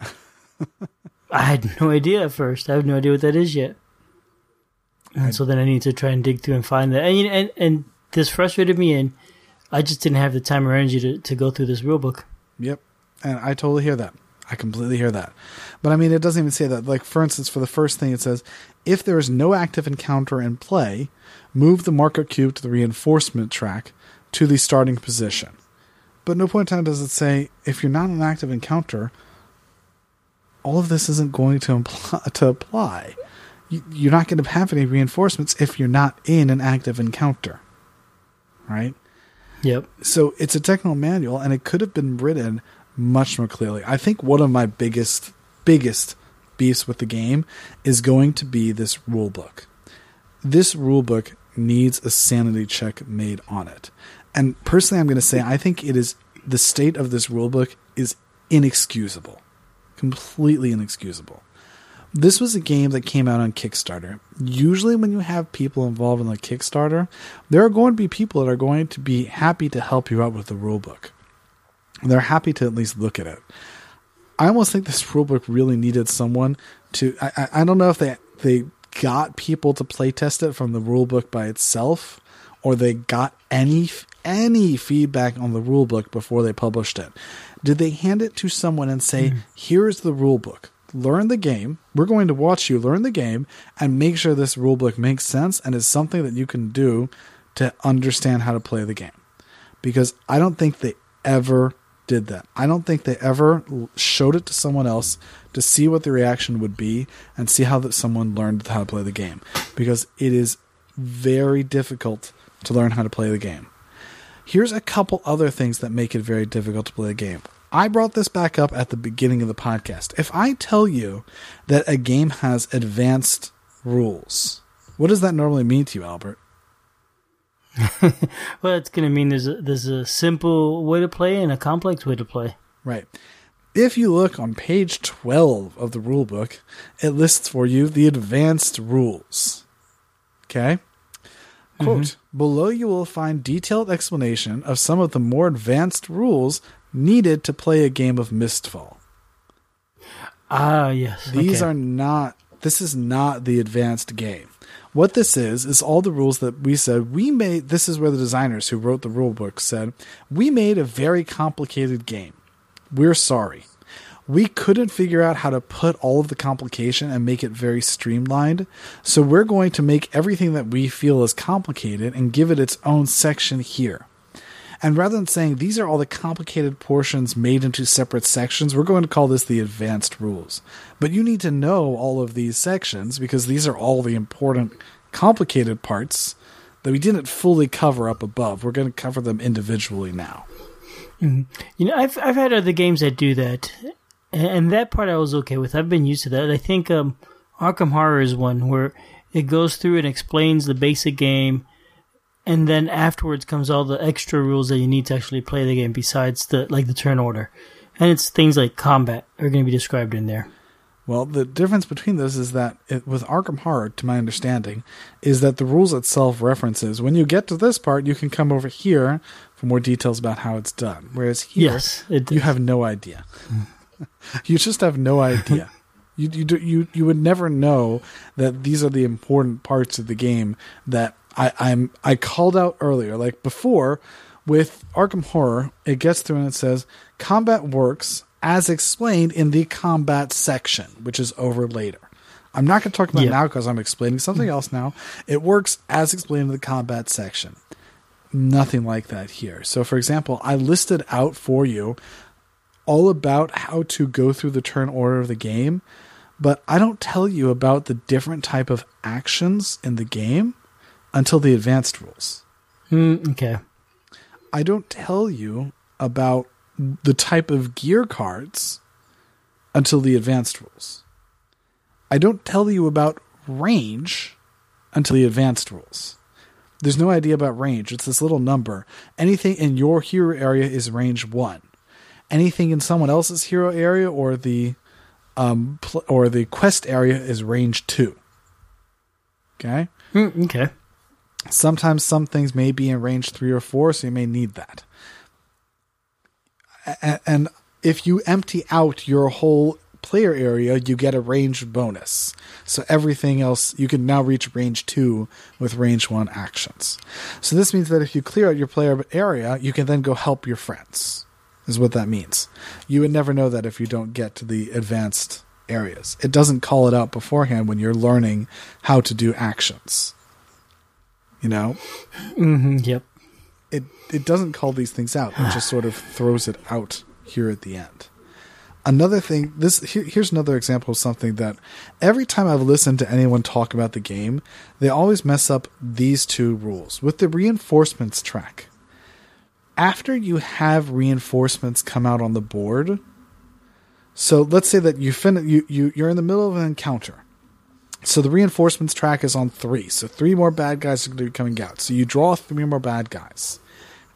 (laughs) I had no idea at first. I have no idea what that is yet. And so then I need to try and dig through and find that. And and, and this frustrated me, and I just didn't have the time or energy to, to go through this rule book. Yep. And I totally hear that. I completely hear that. But I mean, it doesn't even say that. Like, for instance, for the first thing, it says if there is no active encounter in play, move the marker cube to the reinforcement track to the starting position. But no point in time does it say if you're not in an active encounter, all of this isn't going to, impl- (laughs) to apply. You, you're not going to have any reinforcements if you're not in an active encounter. Right? Yep. so it's a technical manual and it could have been written much more clearly. I think one of my biggest biggest beefs with the game is going to be this rule book. This rule book needs a sanity check made on it. And personally I'm going to say I think it is the state of this rule book is inexcusable. Completely inexcusable. This was a game that came out on Kickstarter. Usually, when you have people involved in the Kickstarter, there are going to be people that are going to be happy to help you out with the rulebook. They're happy to at least look at it. I almost think this rulebook really needed someone to. I, I, I don't know if they they got people to playtest it from the rulebook by itself, or they got any any feedback on the rulebook before they published it. Did they hand it to someone and say, hmm. "Here's the rulebook. Learn the game. We're going to watch you learn the game and make sure this rulebook makes sense and is something that you can do to understand how to play the game." Because I don't think they ever did that. I don't think they ever showed it to someone else to see what the reaction would be and see how that someone learned how to play the game because it is very difficult to learn how to play the game. Here's a couple other things that make it very difficult to play a game. I brought this back up at the beginning of the podcast. If I tell you that a game has advanced rules, what does that normally mean to you, Albert? (laughs) Well, it's going to mean there's a, there's a simple way to play and a complex way to play. Right. If you look on page 12 of the rule book, it lists for you the advanced rules. Okay? Quote Below you will find detailed explanation of some of the more advanced rules needed to play a game of Mistfall. Ah, yes. These okay. are not, this is not the advanced game. What this is, is all the rules that we said we made. This is where the designers who wrote the rule book said, We made a very complicated game. We're sorry. We couldn't figure out how to put all of the complication and make it very streamlined. So we're going to make everything that we feel is complicated and give it its own section here. And rather than saying these are all the complicated portions made into separate sections, we're going to call this the advanced rules. But you need to know all of these sections because these are all the important, complicated parts that we didn't fully cover up above. We're going to cover them individually now. You know, I've I've had other games that do that, and, and that part I was okay with. I've been used to that. I think um, Arkham Horror is one where it goes through and explains the basic game, and then afterwards comes all the extra rules that you need to actually play the game besides the like the turn order, and it's things like combat are going to be described in there. Well, the difference between those is that it, with Arkham Horror, to my understanding, is that the rules itself references when you get to this part, you can come over here for more details about how it's done. Whereas here, Yes, you have no idea. (laughs) you just have no idea. You you do, you you would never know that these are the important parts of the game that I, I'm I called out earlier. Like before, with Arkham Horror, it gets through and it says combat works as explained in the combat section, which is over later. I'm not going to talk about it Yeah. now because I'm explaining something mm. else now. It works as explained in the combat section. Nothing like that here. So, for example, I listed out for you all about how to go through the turn order of the game, but I don't tell you about the different type of actions in the game until the advanced rules. Mm, okay. I don't tell you about the type of gear cards until the advanced rules. I don't tell you about range until the advanced rules. There's no idea about range. It's this little number. Anything in your hero area is range 1. Anything in someone else's hero area or the um pl- or the quest area is range 2. Okay? Mm, okay. Sometimes some things may be in range three or four, so you may need that. And if you empty out your whole player area, you get a range bonus. So everything else, you can now reach range two with range one actions. So this means that if you clear out your player area, you can then go help your friends, is what that means. You would never know that if you don't get to the advanced areas. It doesn't call it out beforehand when you're learning how to do actions. You know, hmm Yep. it it doesn't call these things out. It just sort of (sighs) throws it out here at the end. Another thing, this here, here's another example of something that every time I've listened to anyone talk about the game, they always mess up these two rules with the reinforcements track. After you have reinforcements come out on the board, so let's say that you fin- you, you you're in the middle of an encounter. So the reinforcements track is on three. So three more bad guys are going to be coming out. So you draw three more bad guys.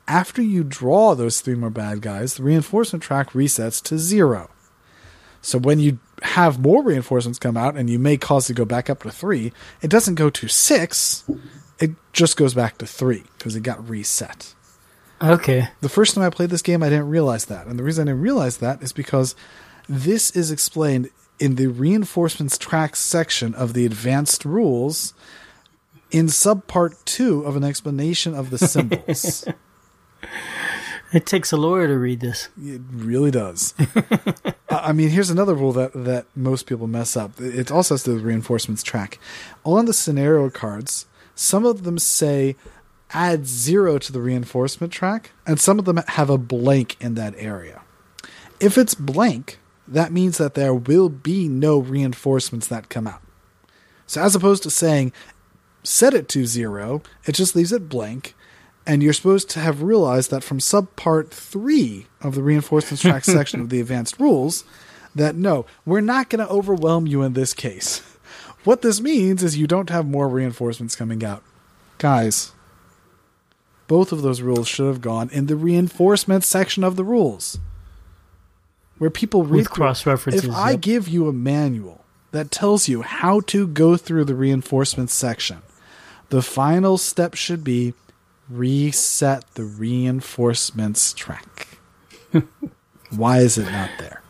After you draw those three more bad guys, the reinforcement track resets to zero. So when you have more reinforcements come out and you may cause it to go back up to three, it doesn't go to six. It just goes back to three because it got reset. Okay. The first time I played this game, I didn't realize that. And the reason I didn't realize that is because this is explained in the reinforcements track section of the advanced rules in subpart two of an explanation of the symbols. (laughs) It takes a lawyer to read this. it really does. (laughs) I I mean, here's another rule that, that most people mess up. It also has to do with reinforcements track. On the scenario cards, some of them say add zero to the reinforcement track, and some of them have a blank in that area. If it's blank, that means that there will be no reinforcements that come out. So as opposed to saying set it to zero, it just leaves it blank. And you're supposed to have realized that from subpart three of the reinforcements track (laughs) section of the advanced rules, that no, we're not going to overwhelm you in this case. What this means is you don't have more reinforcements coming out. Guys, both of those rules should have gone in the reinforcement section of the rules. Where people read With cross references. if I yep. give you a manual that tells you how to go through the reinforcements section, the final step should be reset the reinforcements track. (laughs) Why is it not there?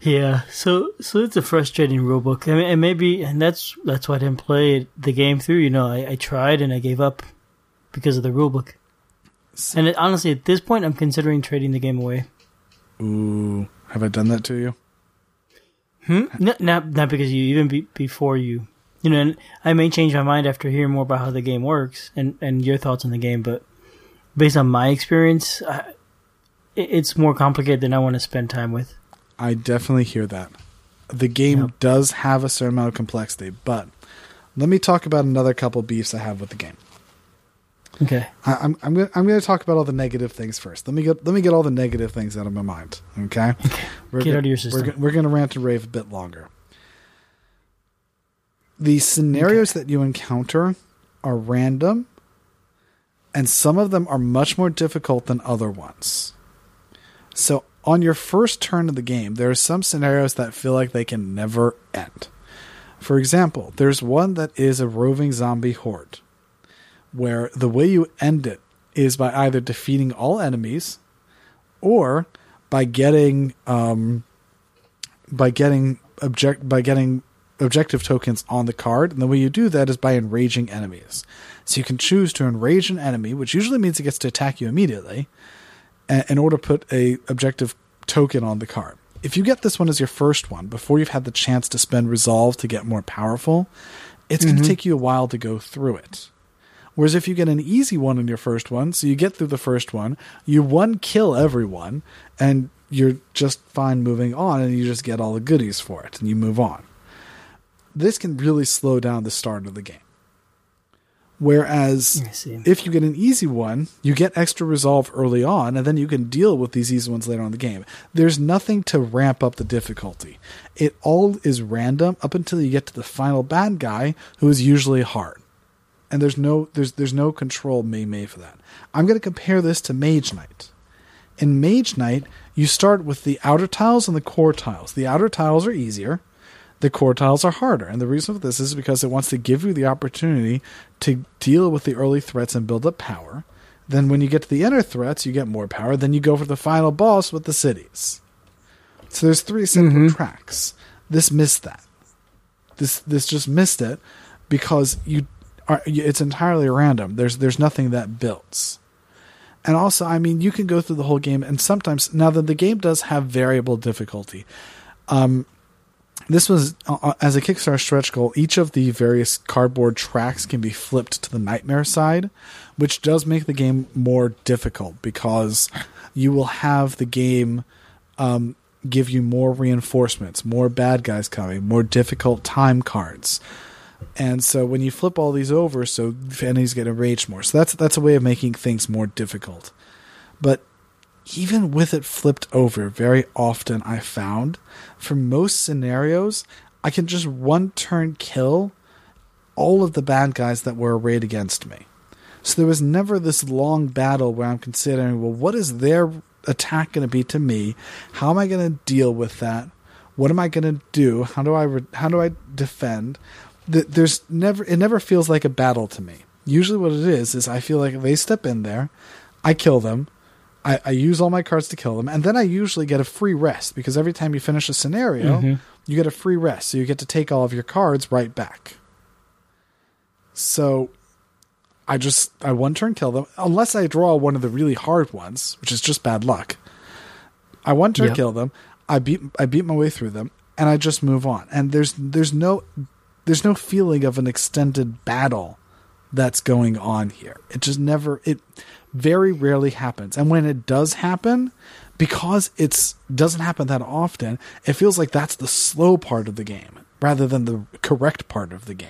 Yeah, so so it's a frustrating rulebook. I mean, and maybe, and that's that's why I didn't play the game through. You know, I, I tried and I gave up because of the rulebook. And it, honestly, at this point, I'm considering trading the game away. Ooh, have I done that to you? Hmm? Not not, not because you even be, before you, you know. And I may change my mind after hearing more about how the game works and and your thoughts on the game. But based on my experience, I, it, it's more complicated than I want to spend time with. I definitely hear that. The game Yep. does have a certain amount of complexity, but let me talk about another couple beefs I have with the game. Okay. I, I'm I'm gonna I'm gonna talk about all the negative things first. Let me get let me get all the negative things out of my mind. Okay, we're Get out of your We're, system. we're gonna rant and rave a bit longer. The scenarios that you encounter are random, and some of them are much more difficult than other ones. So on your first turn of the game, there are some scenarios that feel like they can never end. For example, there's one that is a roving zombie horde, where the way you end it is by either defeating all enemies or by getting um, by getting object by getting objective tokens on the card, and the way you do that is by enraging enemies. So you can choose to enrage an enemy, which usually means it gets to attack you immediately, in order to put a objective token on the card. If you get this one as your first one before you've had the chance to spend resolve to get more powerful, it's mm-hmm. going to take you a while to go through it. Whereas if you get an easy one in your first one, so you get through the first one, you one kill everyone, and you're just fine moving on, and you just get all the goodies for it, and you move on. This can really slow down the start of the game. Whereas if you get an easy one, you get extra resolve early on, and then you can deal with these easy ones later on in the game. There's nothing to ramp up the difficulty. It all is random up until you get to the final bad guy, who is usually hard. And there's no there's there's no control being made for that. I'm going to compare this to Mage Knight. In Mage Knight, you start with the outer tiles and the core tiles. The outer tiles are easier the core tiles are harder. And the reason for this is because it wants to give you the opportunity to deal with the early threats and build up power. Then, when you get to the inner threats, you get more power. Then you go for the final boss with the cities. So there's three simple mm-hmm. tracks. This missed that. This this just missed it because you are. It's entirely random. There's there's nothing that builds. And also, I mean, you can go through the whole game, and sometimes now that the game does have variable difficulty. Um, this was uh, uh, as a Kickstarter stretch goal. Each of the various cardboard tracks can be flipped to the nightmare side, which does make the game more difficult because you will have the game um, give you more reinforcements, more bad guys coming, more difficult time cards. And so when you flip all these over, so enemies get enraged more. So that's that's a way of making things more difficult. But even with it flipped over, very often I found for most scenarios, I can just one turn kill all of the bad guys that were arrayed against me. So there was never this long battle where I'm considering, well, what is their attack going to be to me? How am I going to deal with that? What am I going to do? How do I re- how do I defend? There's never it never feels like a battle to me. Usually, what it is is I feel like they step in there, I kill them, I, I, use all my cards to kill them, and then I usually get a free rest because every time you finish a scenario, mm-hmm. you get a free rest, so you get to take all of your cards right back. So I just I one turn kill them unless I draw one of the really hard ones, which is just bad luck. I one turn yep. kill them. I beat I beat my way through them, and I just move on. And there's there's no there's no feeling of an extended battle that's going on here. It just never it very rarely happens. And when it does happen, because it's doesn't happen that often, it feels like that's the slow part of the game rather than the correct part of the game.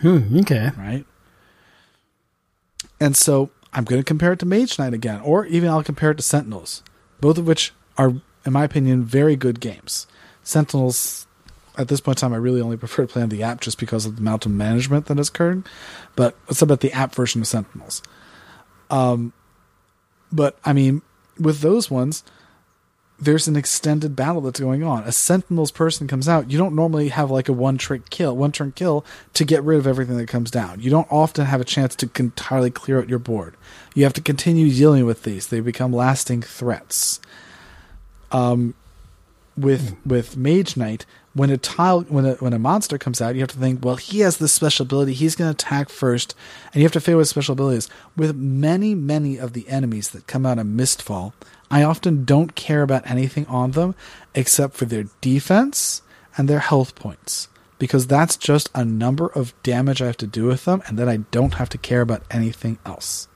Hmm, okay. Right? And so I'm going to compare it to Mage Knight again, or even I'll compare it to Sentinels, both of which are, in my opinion, very good games. Sentinels at this point in time, I really only (laughs) prefer to play on the app just because of the amount of management that has occurred. But talk about the app version of Sentinels. Um, but I mean, with those ones, there's an extended battle that's going on. A Sentinels person comes out. You don't normally have like a one trick kill, one turn kill to get rid of everything that comes down. You don't often have a chance to entirely clear out your board. You have to continue dealing with these. They become lasting threats. Um, with with Mage Knight, when a tile when a when a monster comes out, you have to think, well, he has this special ability. He's going to attack first, and you have to figure what his special ability is. With many many of the enemies that come out of Mistfall, I often don't care about anything on them except for their defense and their health points. Because that's just a number of damage I have to do with them, and then I don't have to care about anything else.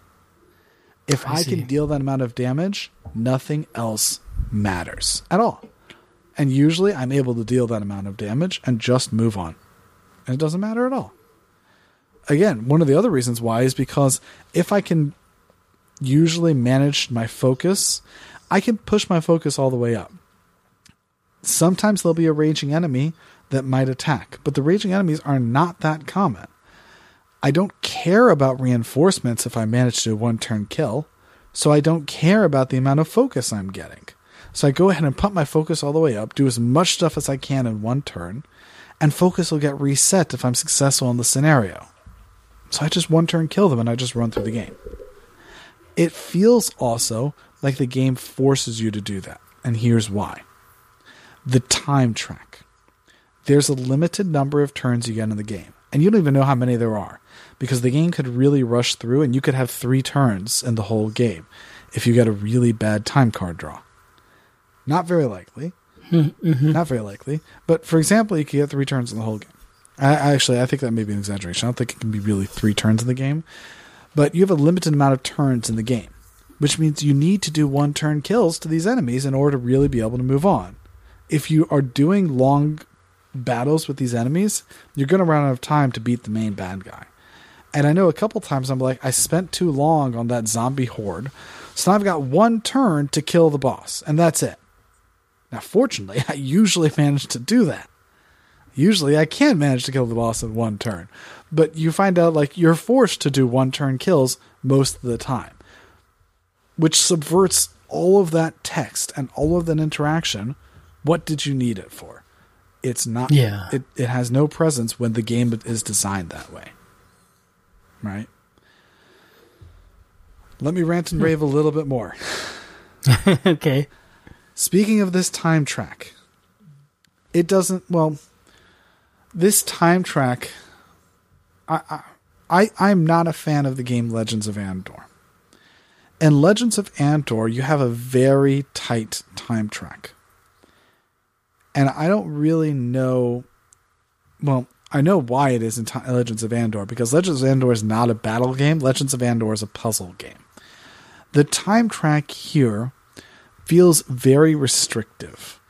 If I, I can deal that amount of damage, nothing else matters at all. And usually I'm able to deal that amount of damage and just move on. And it doesn't matter at all. Again, one of the other reasons why is because if I can usually manage my focus, I can push my focus all the way up. Sometimes there'll be a raging enemy that might attack, but the raging enemies are not that common. I don't care about reinforcements if I manage to one turn kill So I don't care about the amount of focus I'm getting. So I go ahead and pump my focus all the way up, do as much stuff as I can in one turn, and focus will get reset if I'm successful in the scenario. So I just one turn kill them and I just run through the game. It feels also like the game forces you to do that. And here's why the time track. There's a limited number of turns you get in the game, and you don't even know how many there are because the game could really rush through and you could have three turns in the whole game if you get a really bad time card draw. Not very likely. Mm-hmm. Not very likely. But for example, you could get three turns in the whole game. I, actually, I think that may be an exaggeration. I don't think it can be really three turns in the game. But you have a limited amount of turns in the game, which means you need to do one turn kills to these enemies in order to really be able to move on. If you are doing long battles with these enemies, you're going to run out of time to beat the main bad guy. And I know a couple times I'm like, I spent too long on that zombie horde, so now I've got one turn to kill the boss, and that's it. Now, fortunately, (laughs) I usually manage to do that. Usually, I can manage to kill the boss in one turn, but you find out like you're forced to do one turn kills most of the time, which subverts all of that text and all of that interaction. What did you need it for? It's not. Yeah. It it has no presence when the game is designed that way. Right. Let me rant and hmm. rave a little bit more. (laughs) okay. Speaking of this time track, it doesn't. Well, this time track, I, I, I'm not a fan of the game Legends of Andor. In Legends of Andor, you have a very tight time track, and I don't really know. Well, I know why it is in Legends of Andor because Legends of Andor is not a battle game. Legends of Andor is a puzzle game. The time track here feels very restrictive.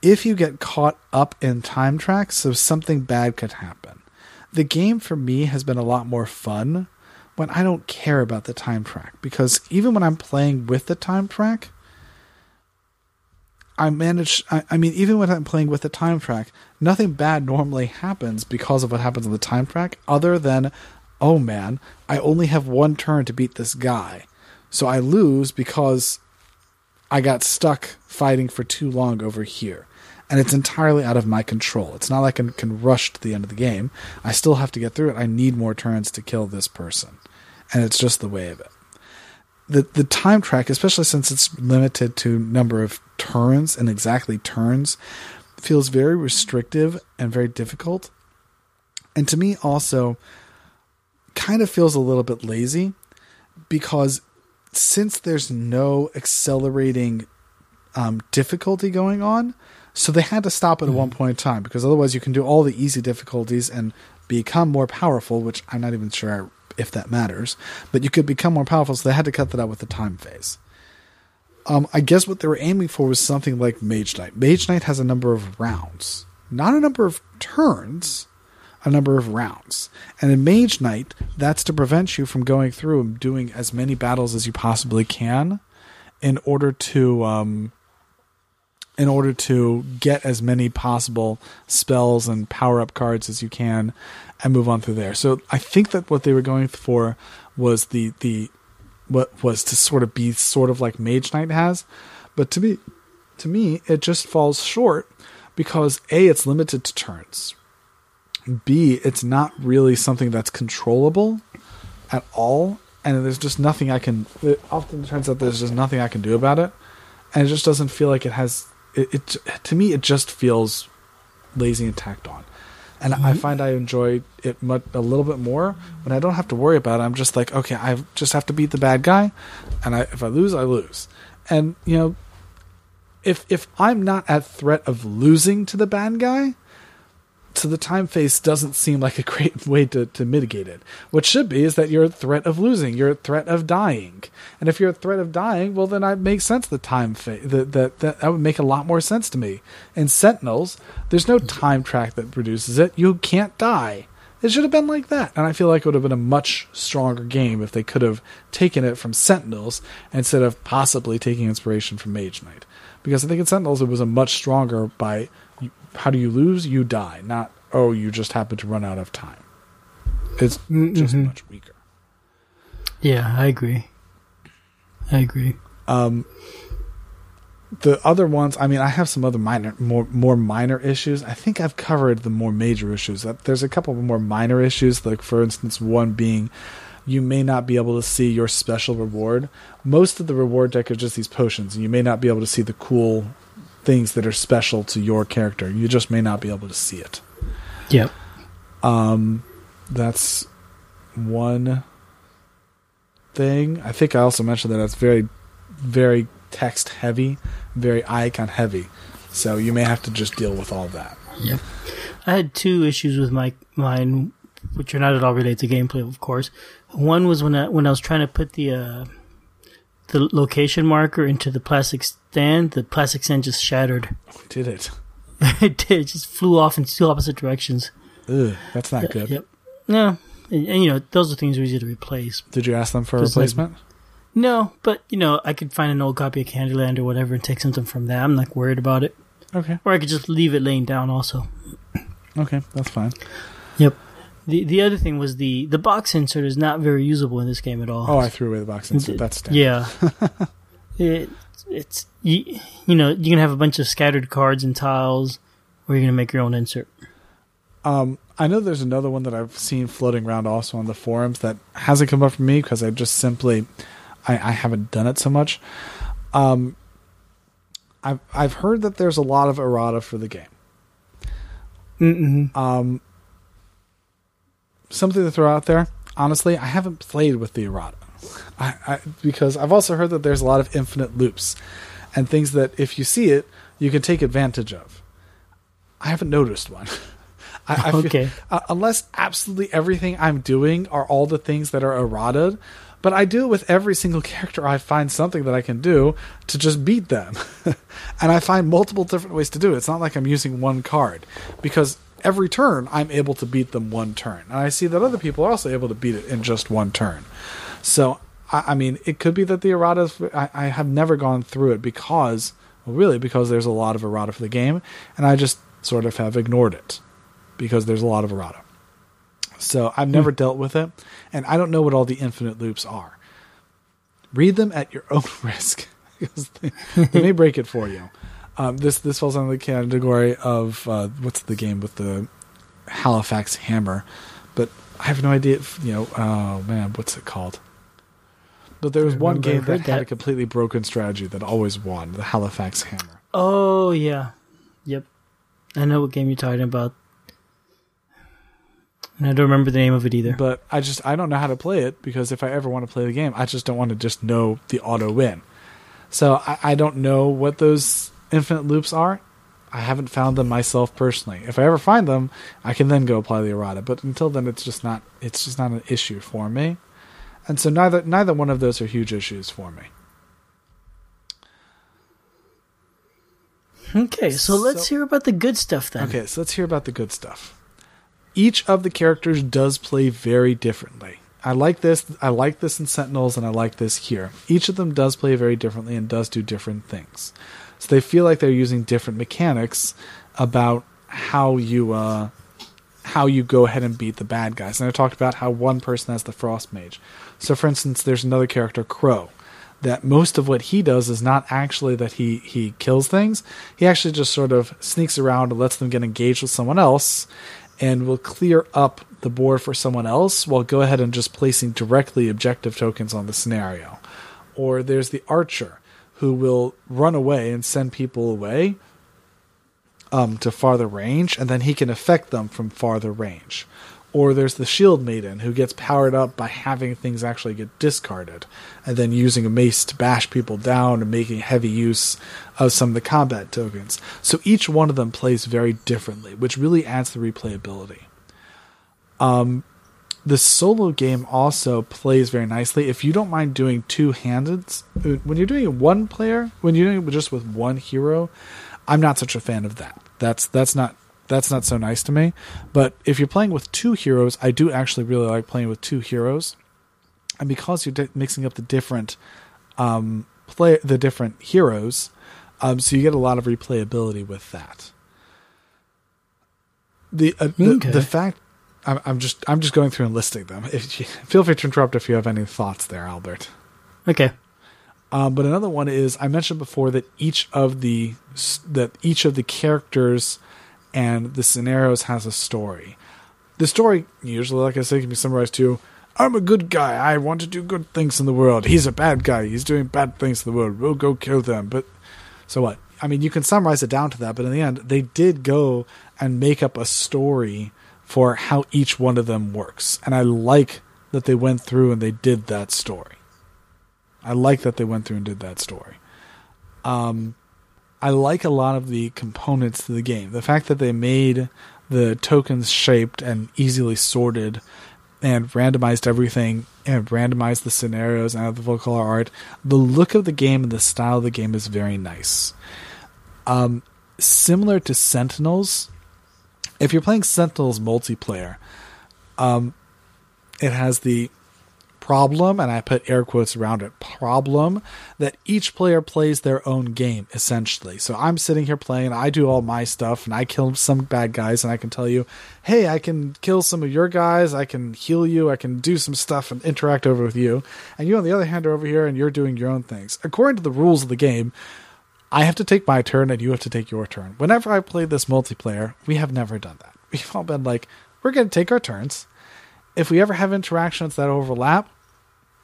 If you get caught up in time tracks, so something bad could happen. The game for me has been a lot more fun when I don't care about the time track because even when I'm playing with the time track, I manage. I, I mean, even when I'm playing with the time track, nothing bad normally happens because of what happens on the time track, other than, oh man, I only have one turn to beat this guy, so I lose because I got stuck fighting for too long over here. And it's entirely out of my control. It's not like I can rush to the end of the game. I still have to get through it. I need more turns to kill this person. And it's just the way of it. The the time track, especially since it's limited to number of turns and exactly turns, feels very restrictive and very difficult. And to me also kind of feels a little bit lazy because since there's no accelerating um, difficulty going on, so they had to stop at one point in time because otherwise you can do all the easy difficulties and become more powerful, which I'm not even sure if that matters, but you could become more powerful, so they had to cut that out with the time phase. Um, I guess what they were aiming for was something like Mage Knight. Mage Knight has a number of rounds, not a number of turns, a number of rounds. And in Mage Knight, that's to prevent you from going through and doing as many battles as you possibly can in order to um, in order to get as many possible spells and power up cards as you can and move on through there. So I think that what they were going for was the the what was to sort of be sort of like Mage Knight has, but to me to me it just falls short because a it's limited to turns. B it's not really something that's controllable at all and there's just nothing I can it often turns out there's just nothing I can do about it and it just doesn't feel like it has it, it to me it just feels lazy and tacked on and I mm-hmm. find I enjoy it much, a little bit more when I don't have to worry about it. I'm just like, okay, I just have to beat the bad guy, and I, if I lose, I lose. And you know, if if I'm not at threat of losing to the bad guy, so the time phase doesn't seem like a great (laughs) way to, to mitigate it. What should be is that you're at threat of losing, you're at threat of dying, and if you're at threat of dying, well then it makes sense. The time phase that that that would make a lot more sense to me. In Sentinels, there's no time track that produces it. You can't die. It should have been like that, and I feel like it would have been a much stronger game if they could have taken it from Sentinels instead of possibly taking inspiration from Mage Knight. Because I think in Sentinels it was a much stronger by how do you lose? You die. Not oh, you just happen to run out of time. It's just much weaker. Yeah, I agree. I agree. Um, the other ones, I mean, I have some other minor, more more minor issues. I think I've covered the more major issues. There's a couple of more minor issues, like for instance, one being you may not be able to see your special reward. Most of the reward deck are just these potions, and you may not be able to see the cool things that are special to your character. You just may not be able to see it. Yep. Um, that's one thing. I think I also mentioned that it's very, very text heavy, very icon heavy. So you may have to just deal with all that. Yep. I had two issues with my mine, which are not at all related to gameplay, of course. One was when I when I was trying to put the uh, the location marker into the plastic stand. The plastic stand just shattered. Did it? (laughs) it did. It just flew off in two opposite directions. Ugh, that's not good. Yep. No, and, and, you know those are things are easy to replace. Did you ask them for a replacement? Like, no, but you know I could find an old copy of Candyland or whatever and take something from that. I'm not worried about it. Okay. Or I could just leave it laying down. Also. Okay, that's fine. Yep. The the other thing was the the box insert is not very usable in this game at all. Oh, I threw away the box insert. That's standard. yeah. (laughs) it, it's you, you know you can have a bunch of scattered cards and tiles, or you're gonna make your own insert. Um, I know there's another one that I've seen floating around also on the forums that hasn't come up for me because I just simply I, I haven't done it so much. Um, I've I've heard that there's a lot of errata for the game. Mm-mm. Um, something to throw out there. Honestly, I haven't played with the errata. I, I, because I've also heard that there's a lot of infinite loops and things that if you see it, you can take advantage of. I haven't noticed one. (laughs) I, I okay. Feel, uh, unless absolutely everything I'm doing are all the things that are errata, but I do it with every single character. I find something that I can do to just beat them, (laughs) and I find multiple different ways to do it. It's not like I'm using one card because every turn I'm able to beat them one turn. And I see that other people are also able to beat it in just one turn. So, I, I mean, it could be that the errata, I, I, have never gone through it because, well, really, because there's a lot of errata for the game, and I just sort of have ignored it because there's a lot of errata. So I've never hmm. dealt with it, and I don't know what all the infinite loops are. Read them at your own (laughs) risk because they, they may break it for you. Um, this this falls under the category of uh, what's the game with the Halifax hammer, but I have no idea. If, you know, oh man, what's it called? But there was one game that, that had a completely broken strategy that always won, the Halifax hammer. Oh yeah, yep. I know what game you're talking about. And I don't remember the name of it either. But I just I don't know how to play it because if I ever want to play the game, I just don't want to just know the auto win. So I, I don't know what those infinite loops are. I haven't found them myself personally. If I ever find them, I can then go apply the errata. But until then, it's just not it's just not an issue for me. And so neither neither one of those are huge issues for me. Okay, so let's so, hear about the good stuff then. Okay, so let's hear about the good stuff. Each of the characters does play very differently. I like this. I like this in Sentinels, and I like this here. Each of them does play very differently and does do different things. So they feel like they're using different mechanics about how you uh, how you go ahead and beat the bad guys. And I talked about how one person has the frost mage. So for instance, there's another character, Crow, that most of what he does is not actually that he he kills things. He actually just sort of sneaks around and lets them get engaged with someone else and will clear up the board for someone else while go ahead and just placing directly objective tokens on the scenario. Or there's the archer who will run away and send people away um, to farther range, and then he can affect them from farther range. Or there's the Shield Maiden who gets powered up by having things actually get discarded, and then using a mace to bash people down and making heavy use of some of the combat tokens. So each one of them plays very differently, which really adds the replayability. Um, the solo game also plays very nicely. If you don't mind doing two handed, when you're doing one player, when you're doing it just with one hero, I'm not such a fan of that. That's that's not that's not so nice to me. But if you're playing with two heroes, I do actually really like playing with two heroes, and because you're di- mixing up the different um, play the different heroes, um, so you get a lot of replayability with that. The uh, the, okay. the fact I'm, I'm just I'm just going through and listing them. If you, feel free to interrupt if you have any thoughts there, Albert. Okay. Um, but another one is I mentioned before that each of the that each of the characters and the scenarios has a story. The story usually, like I said, can be summarized to I'm a good guy. I want to do good things in the world. He's a bad guy. He's doing bad things in the world. We'll go kill them. But so what? I mean, you can summarize it down to that, but in the end, they did go and make up a story for how each one of them works. And I like that they went through and they did that story. I like that they went through and did that story. Um, I like a lot of the components to the game. The fact that they made the tokens shaped and easily sorted and randomized everything and randomized the scenarios and the color art. The look of the game and the style of the game is very nice. Um, similar to Sentinels, if you're playing Sentinels multiplayer, um, it has the problem, and I put air quotes around it, problem that each player plays their own game, essentially. So I'm sitting here playing, I do all my stuff, and I kill some bad guys, and I can tell you, hey, I can kill some of your guys, I can heal you, I can do some stuff and interact over with you. And you, on the other hand, are over here and you're doing your own things. According to the rules of the game, I have to take my turn and you have to take your turn. Whenever I play this multiplayer, we have never done that. (laughs) We've all been like, we're going to take our turns. If we ever have interactions that overlap,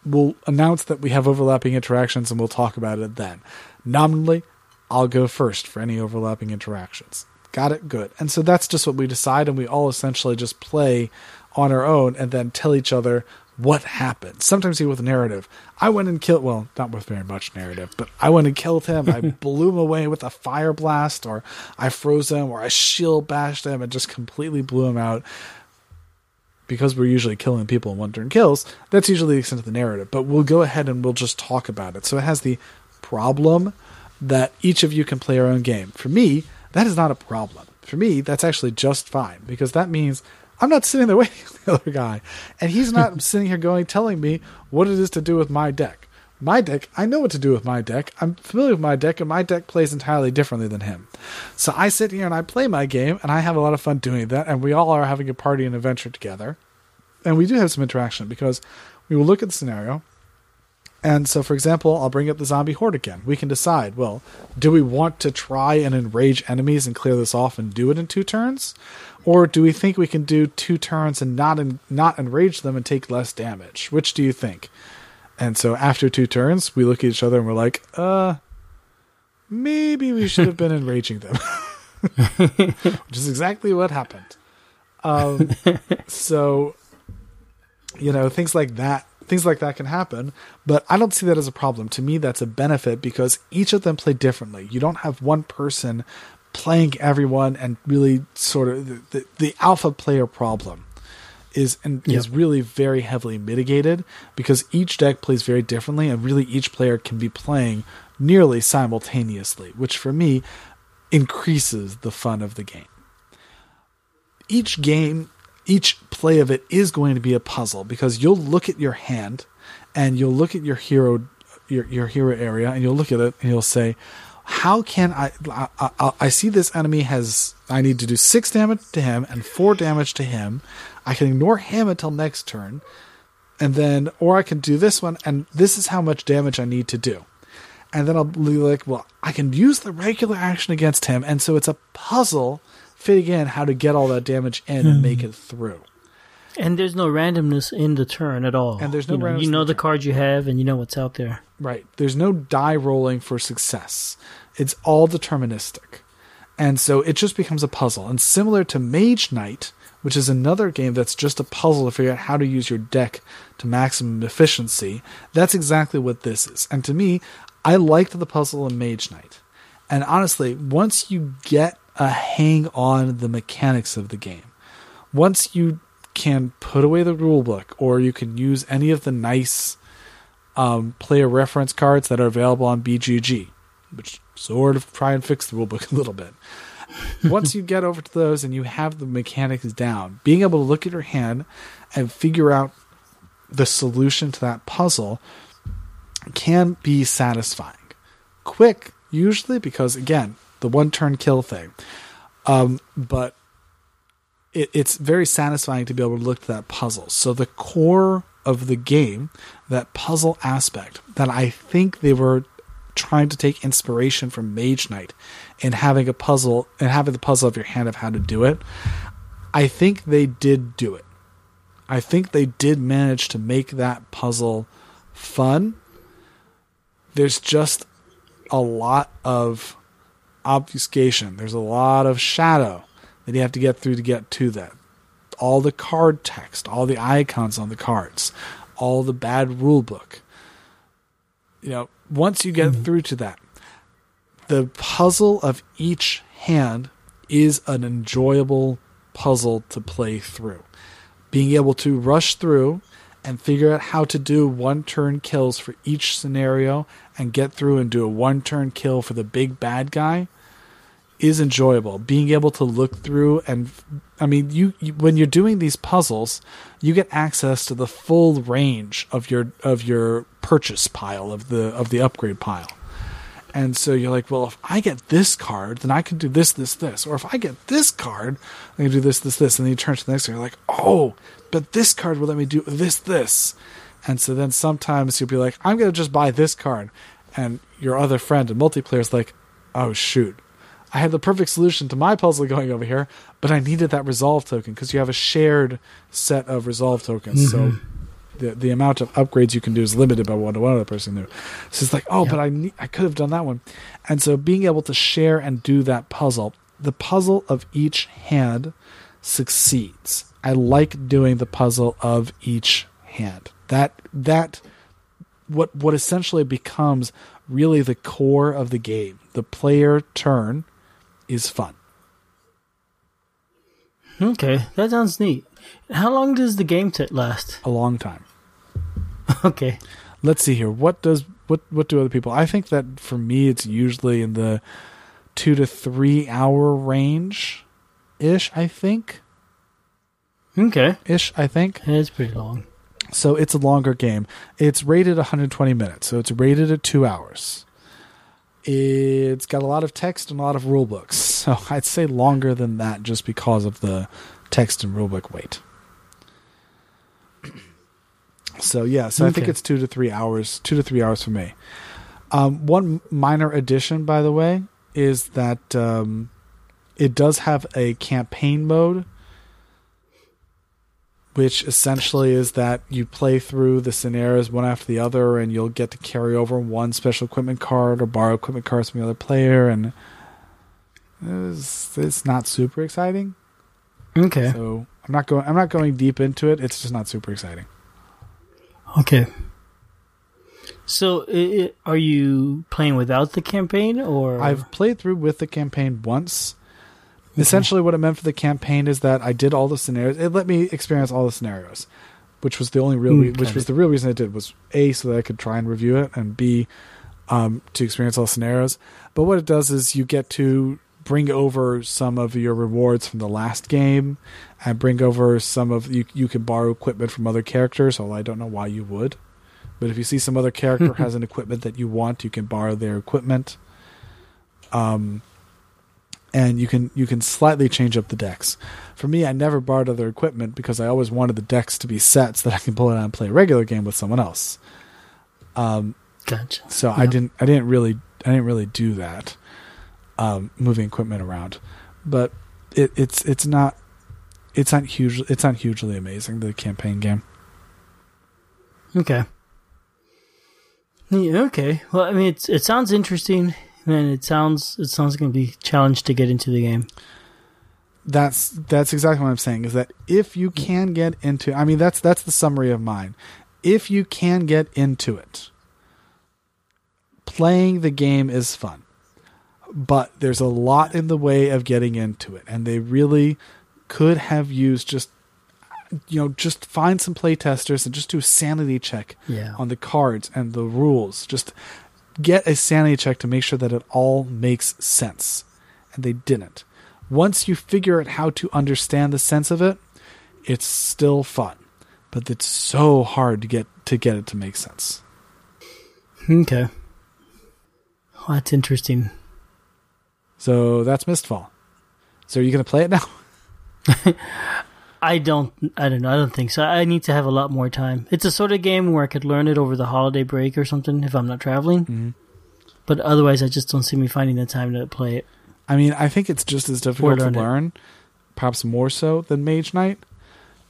we'll announce that we have overlapping interactions and we'll talk about it then. Nominally, I'll go first for any overlapping interactions. Got it? Good. And so that's just what we decide, and we all essentially just play on our own and then tell each other what happened. Sometimes even with narrative. I went and killed, well, not with very much narrative, but I went and killed him. I (laughs) blew him away with a fire blast, or I froze him, or I shield bashed him and just completely blew him out because we're usually killing people in one turn kills, that's usually the extent of the narrative. But we'll go ahead and we'll just talk about it. So it has the problem that each of you can play your own game. For me, that is not a problem. For me, that's actually just fine because that means I'm not sitting there (laughs) waiting for the other guy, and he's not (laughs) sitting here going telling me what it is to do with my deck my deck, I know what to do with my deck. I'm familiar with my deck, and my deck plays entirely differently than him. So I sit here and I play my game, and I have a lot of fun doing that, and we all are having a party and adventure together. And we do have some interaction because we will look at the scenario. And so, for example, I'll bring up the zombie horde again. We can decide, well, do we want to try and enrage enemies and clear this off and do it in two turns? Or do we think we can do two turns and not en- not enrage them and take less damage? Which do you think? And so after two turns, we look at each other and we're like, uh, maybe we should have been (laughs) enraging them. (laughs) Which is exactly what happened. Um, so, you know, things like that, things like that can happen, but I don't see that as a problem. To me, that's a benefit because each of them play differently. You don't have one person playing everyone and really sort of the, the, the alpha player problem is and yep. is really very heavily mitigated because each deck plays very differently and really each player can be playing nearly simultaneously, which for me increases the fun of the game. Each game, each play of it is going to be a puzzle because you'll look at your hand and you'll look at your hero your your hero area and you'll look at it and you'll say how can I, I, I, I see this enemy has I need to do six damage to him and four damage to him I can ignore him until next turn, and then, or I can do this one, and this is how much damage I need to do. And then I'll be like, well, I can use the regular action against him, and so it's a puzzle fitting in how to get all that damage in and hmm. make it through. And there's no randomness in the turn at all. And there's no you know, randomness. You know the, the cards you have, and you know what's out there. Right. There's no die rolling for success. It's all deterministic. And so it just becomes a puzzle. And similar to Mage Knight, which is another game that's just a puzzle to figure out how to use your deck to maximum efficiency. That's exactly what this is. And to me, I liked the puzzle in Mage Knight. And honestly, once you get a hang on the mechanics of the game, once you can put away the rulebook or you can use any of the nice um, player reference cards that are available on BGG, which sort of try and fix the rulebook (laughs) a little bit once you get over to those and you have the mechanics down, being able to look at your hand and figure out the solution to that puzzle can be satisfying. Quick, usually, because again, the one turn kill thing. Um, but it, it's very satisfying to be able to look at that puzzle. So the core of the game, that puzzle aspect, that I think they were trying to take inspiration from Mage Knight and having a puzzle and having the puzzle of your hand of how to do it. I think they did do it. I think they did manage to make that puzzle fun. There's just a lot of obfuscation. There's a lot of shadow that you have to get through to get to that. All the card text, all the icons on the cards, all the bad rule book. You know, once you get mm-hmm. through to that, the puzzle of each hand is an enjoyable puzzle to play through. Being able to rush through and figure out how to do one turn kills for each scenario and get through and do a one turn kill for the big bad guy is enjoyable. Being able to look through and I mean, you, you, when you're doing these puzzles, you get access to the full range of your of your purchase pile of the of the upgrade pile. And so you're like, well, if I get this card, then I can do this, this, this. Or if I get this card, I can do this, this, this. And then you turn to the next one, you're like, oh, but this card will let me do this, this. And so then sometimes you'll be like, I'm going to just buy this card. And your other friend in multiplayer is like, oh, shoot. I had the perfect solution to my puzzle going over here, but I needed that resolve token because you have a shared set of resolve tokens. Mm-hmm. So the the amount of upgrades you can do is limited by what one other person do. So it's like, oh, yeah. but I need, I could have done that one. And so being able to share and do that puzzle, the puzzle of each hand succeeds. I like doing the puzzle of each hand. That that what what essentially becomes really the core of the game. The player turn is fun. Okay, that sounds neat. How long does the game t- last? A long time. (laughs) okay. Let's see here. What does what what do other people? I think that for me, it's usually in the two to three hour range, ish. I think. Okay. Ish, I think. It's pretty long. So it's a longer game. It's rated 120 minutes, so it's rated at two hours. It's got a lot of text and a lot of rule books, (laughs) so I'd say longer than that just because of the text and rulebook weight. (clears throat) So yeah, so okay. I think it's two to three hours, two to three hours for me. Um, one minor addition, by the way, is that um, it does have a campaign mode which essentially is that you play through the scenarios one after the other, and you'll get to carry over one special equipment card or borrow equipment cards from the other player, and it's, it's not super exciting. Okay. So I'm not going. I'm not going deep into it. It's just not super exciting. Okay. So, it, are you playing without the campaign, or I've played through with the campaign once, Essentially, what it meant for the campaign is that I did all the scenarios. It let me experience all the scenarios, which was the only real, re- which was the real reason I did was a so that I could try and review it, and b um, to experience all scenarios. But what it does is you get to bring over some of your rewards from the last game, and bring over some of you. You can borrow equipment from other characters. Although I don't know why you would, but if you see some other character (laughs) has an equipment that you want, you can borrow their equipment. Um, and you can you can slightly change up the decks. For me, I never borrowed other equipment because I always wanted the decks to be set so that I can pull it out and play a regular game with someone else. Um, gotcha. So I didn't I didn't really I didn't really do that, um, moving equipment around, but it, it's it's not it's not huge it's not hugely amazing the campaign game. Okay. Yeah, okay. Well, I mean, it's, it sounds interesting. Man, it sounds it sounds going to be challenged to get into the game. That's that's exactly what I'm saying. Is that if you can get into, I mean, that's that's the summary of mine. If you can get into it, playing the game is fun, but there's a lot in the way of getting into it, and they really could have used just you know just find some playtesters and just do a sanity check yeah. on the cards and the rules just get a sanity check to make sure that it all makes sense. And they didn't. Once you figure out how to understand the sense of it, it's still fun. But it's so hard to get to get it to make sense. Okay. Well, that's interesting. So that's Mistfall. So are you going to play it now? (laughs) I don't. I don't know. I don't think so. I need to have a lot more time. It's a sort of game where I could learn it over the holiday break or something if I'm not traveling. Mm-hmm. But otherwise, I just don't see me finding the time to play it. I mean, I think it's just as difficult to learn it. perhaps more so than Mage Knight.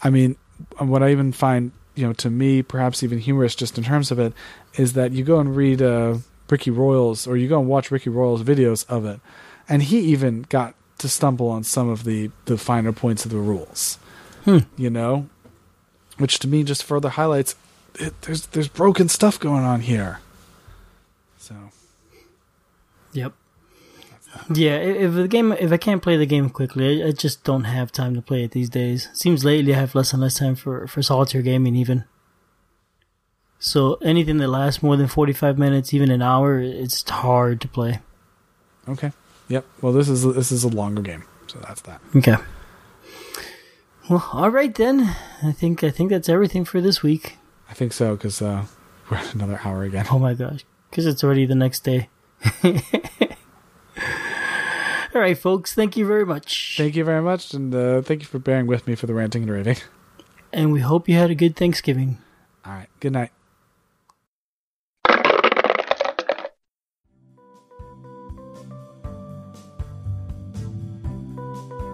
I mean, what I even find, you know, to me, perhaps even humorous, just in terms of it, is that you go and read uh, Ricky Royals, or you go and watch Ricky Royal's videos of it, and he even got to stumble on some of the the finer points of the rules. Hmm. You know, which to me just further highlights it, there's there's broken stuff going on here. So Yep. Yeah, if the game, if I can't play the game quickly, I, I just don't have time to play it these days. Seems lately I have less and less time for for solitaire gaming, even. So anything that lasts more than forty five minutes, even an hour, it's hard to play. okay, yep. Well, this is this is a longer game, so that's that. Okay. Well, all right then. I think I think that's everything for this week. I think so because uh, (laughs) we're at another hour again. Oh my gosh, because it's already the next day. (laughs) all right, folks. Thank you very much, Thank you very much, and uh, thank you for bearing with me for the ranting and raving. and we hope you had a good Thanksgiving. All right, good night.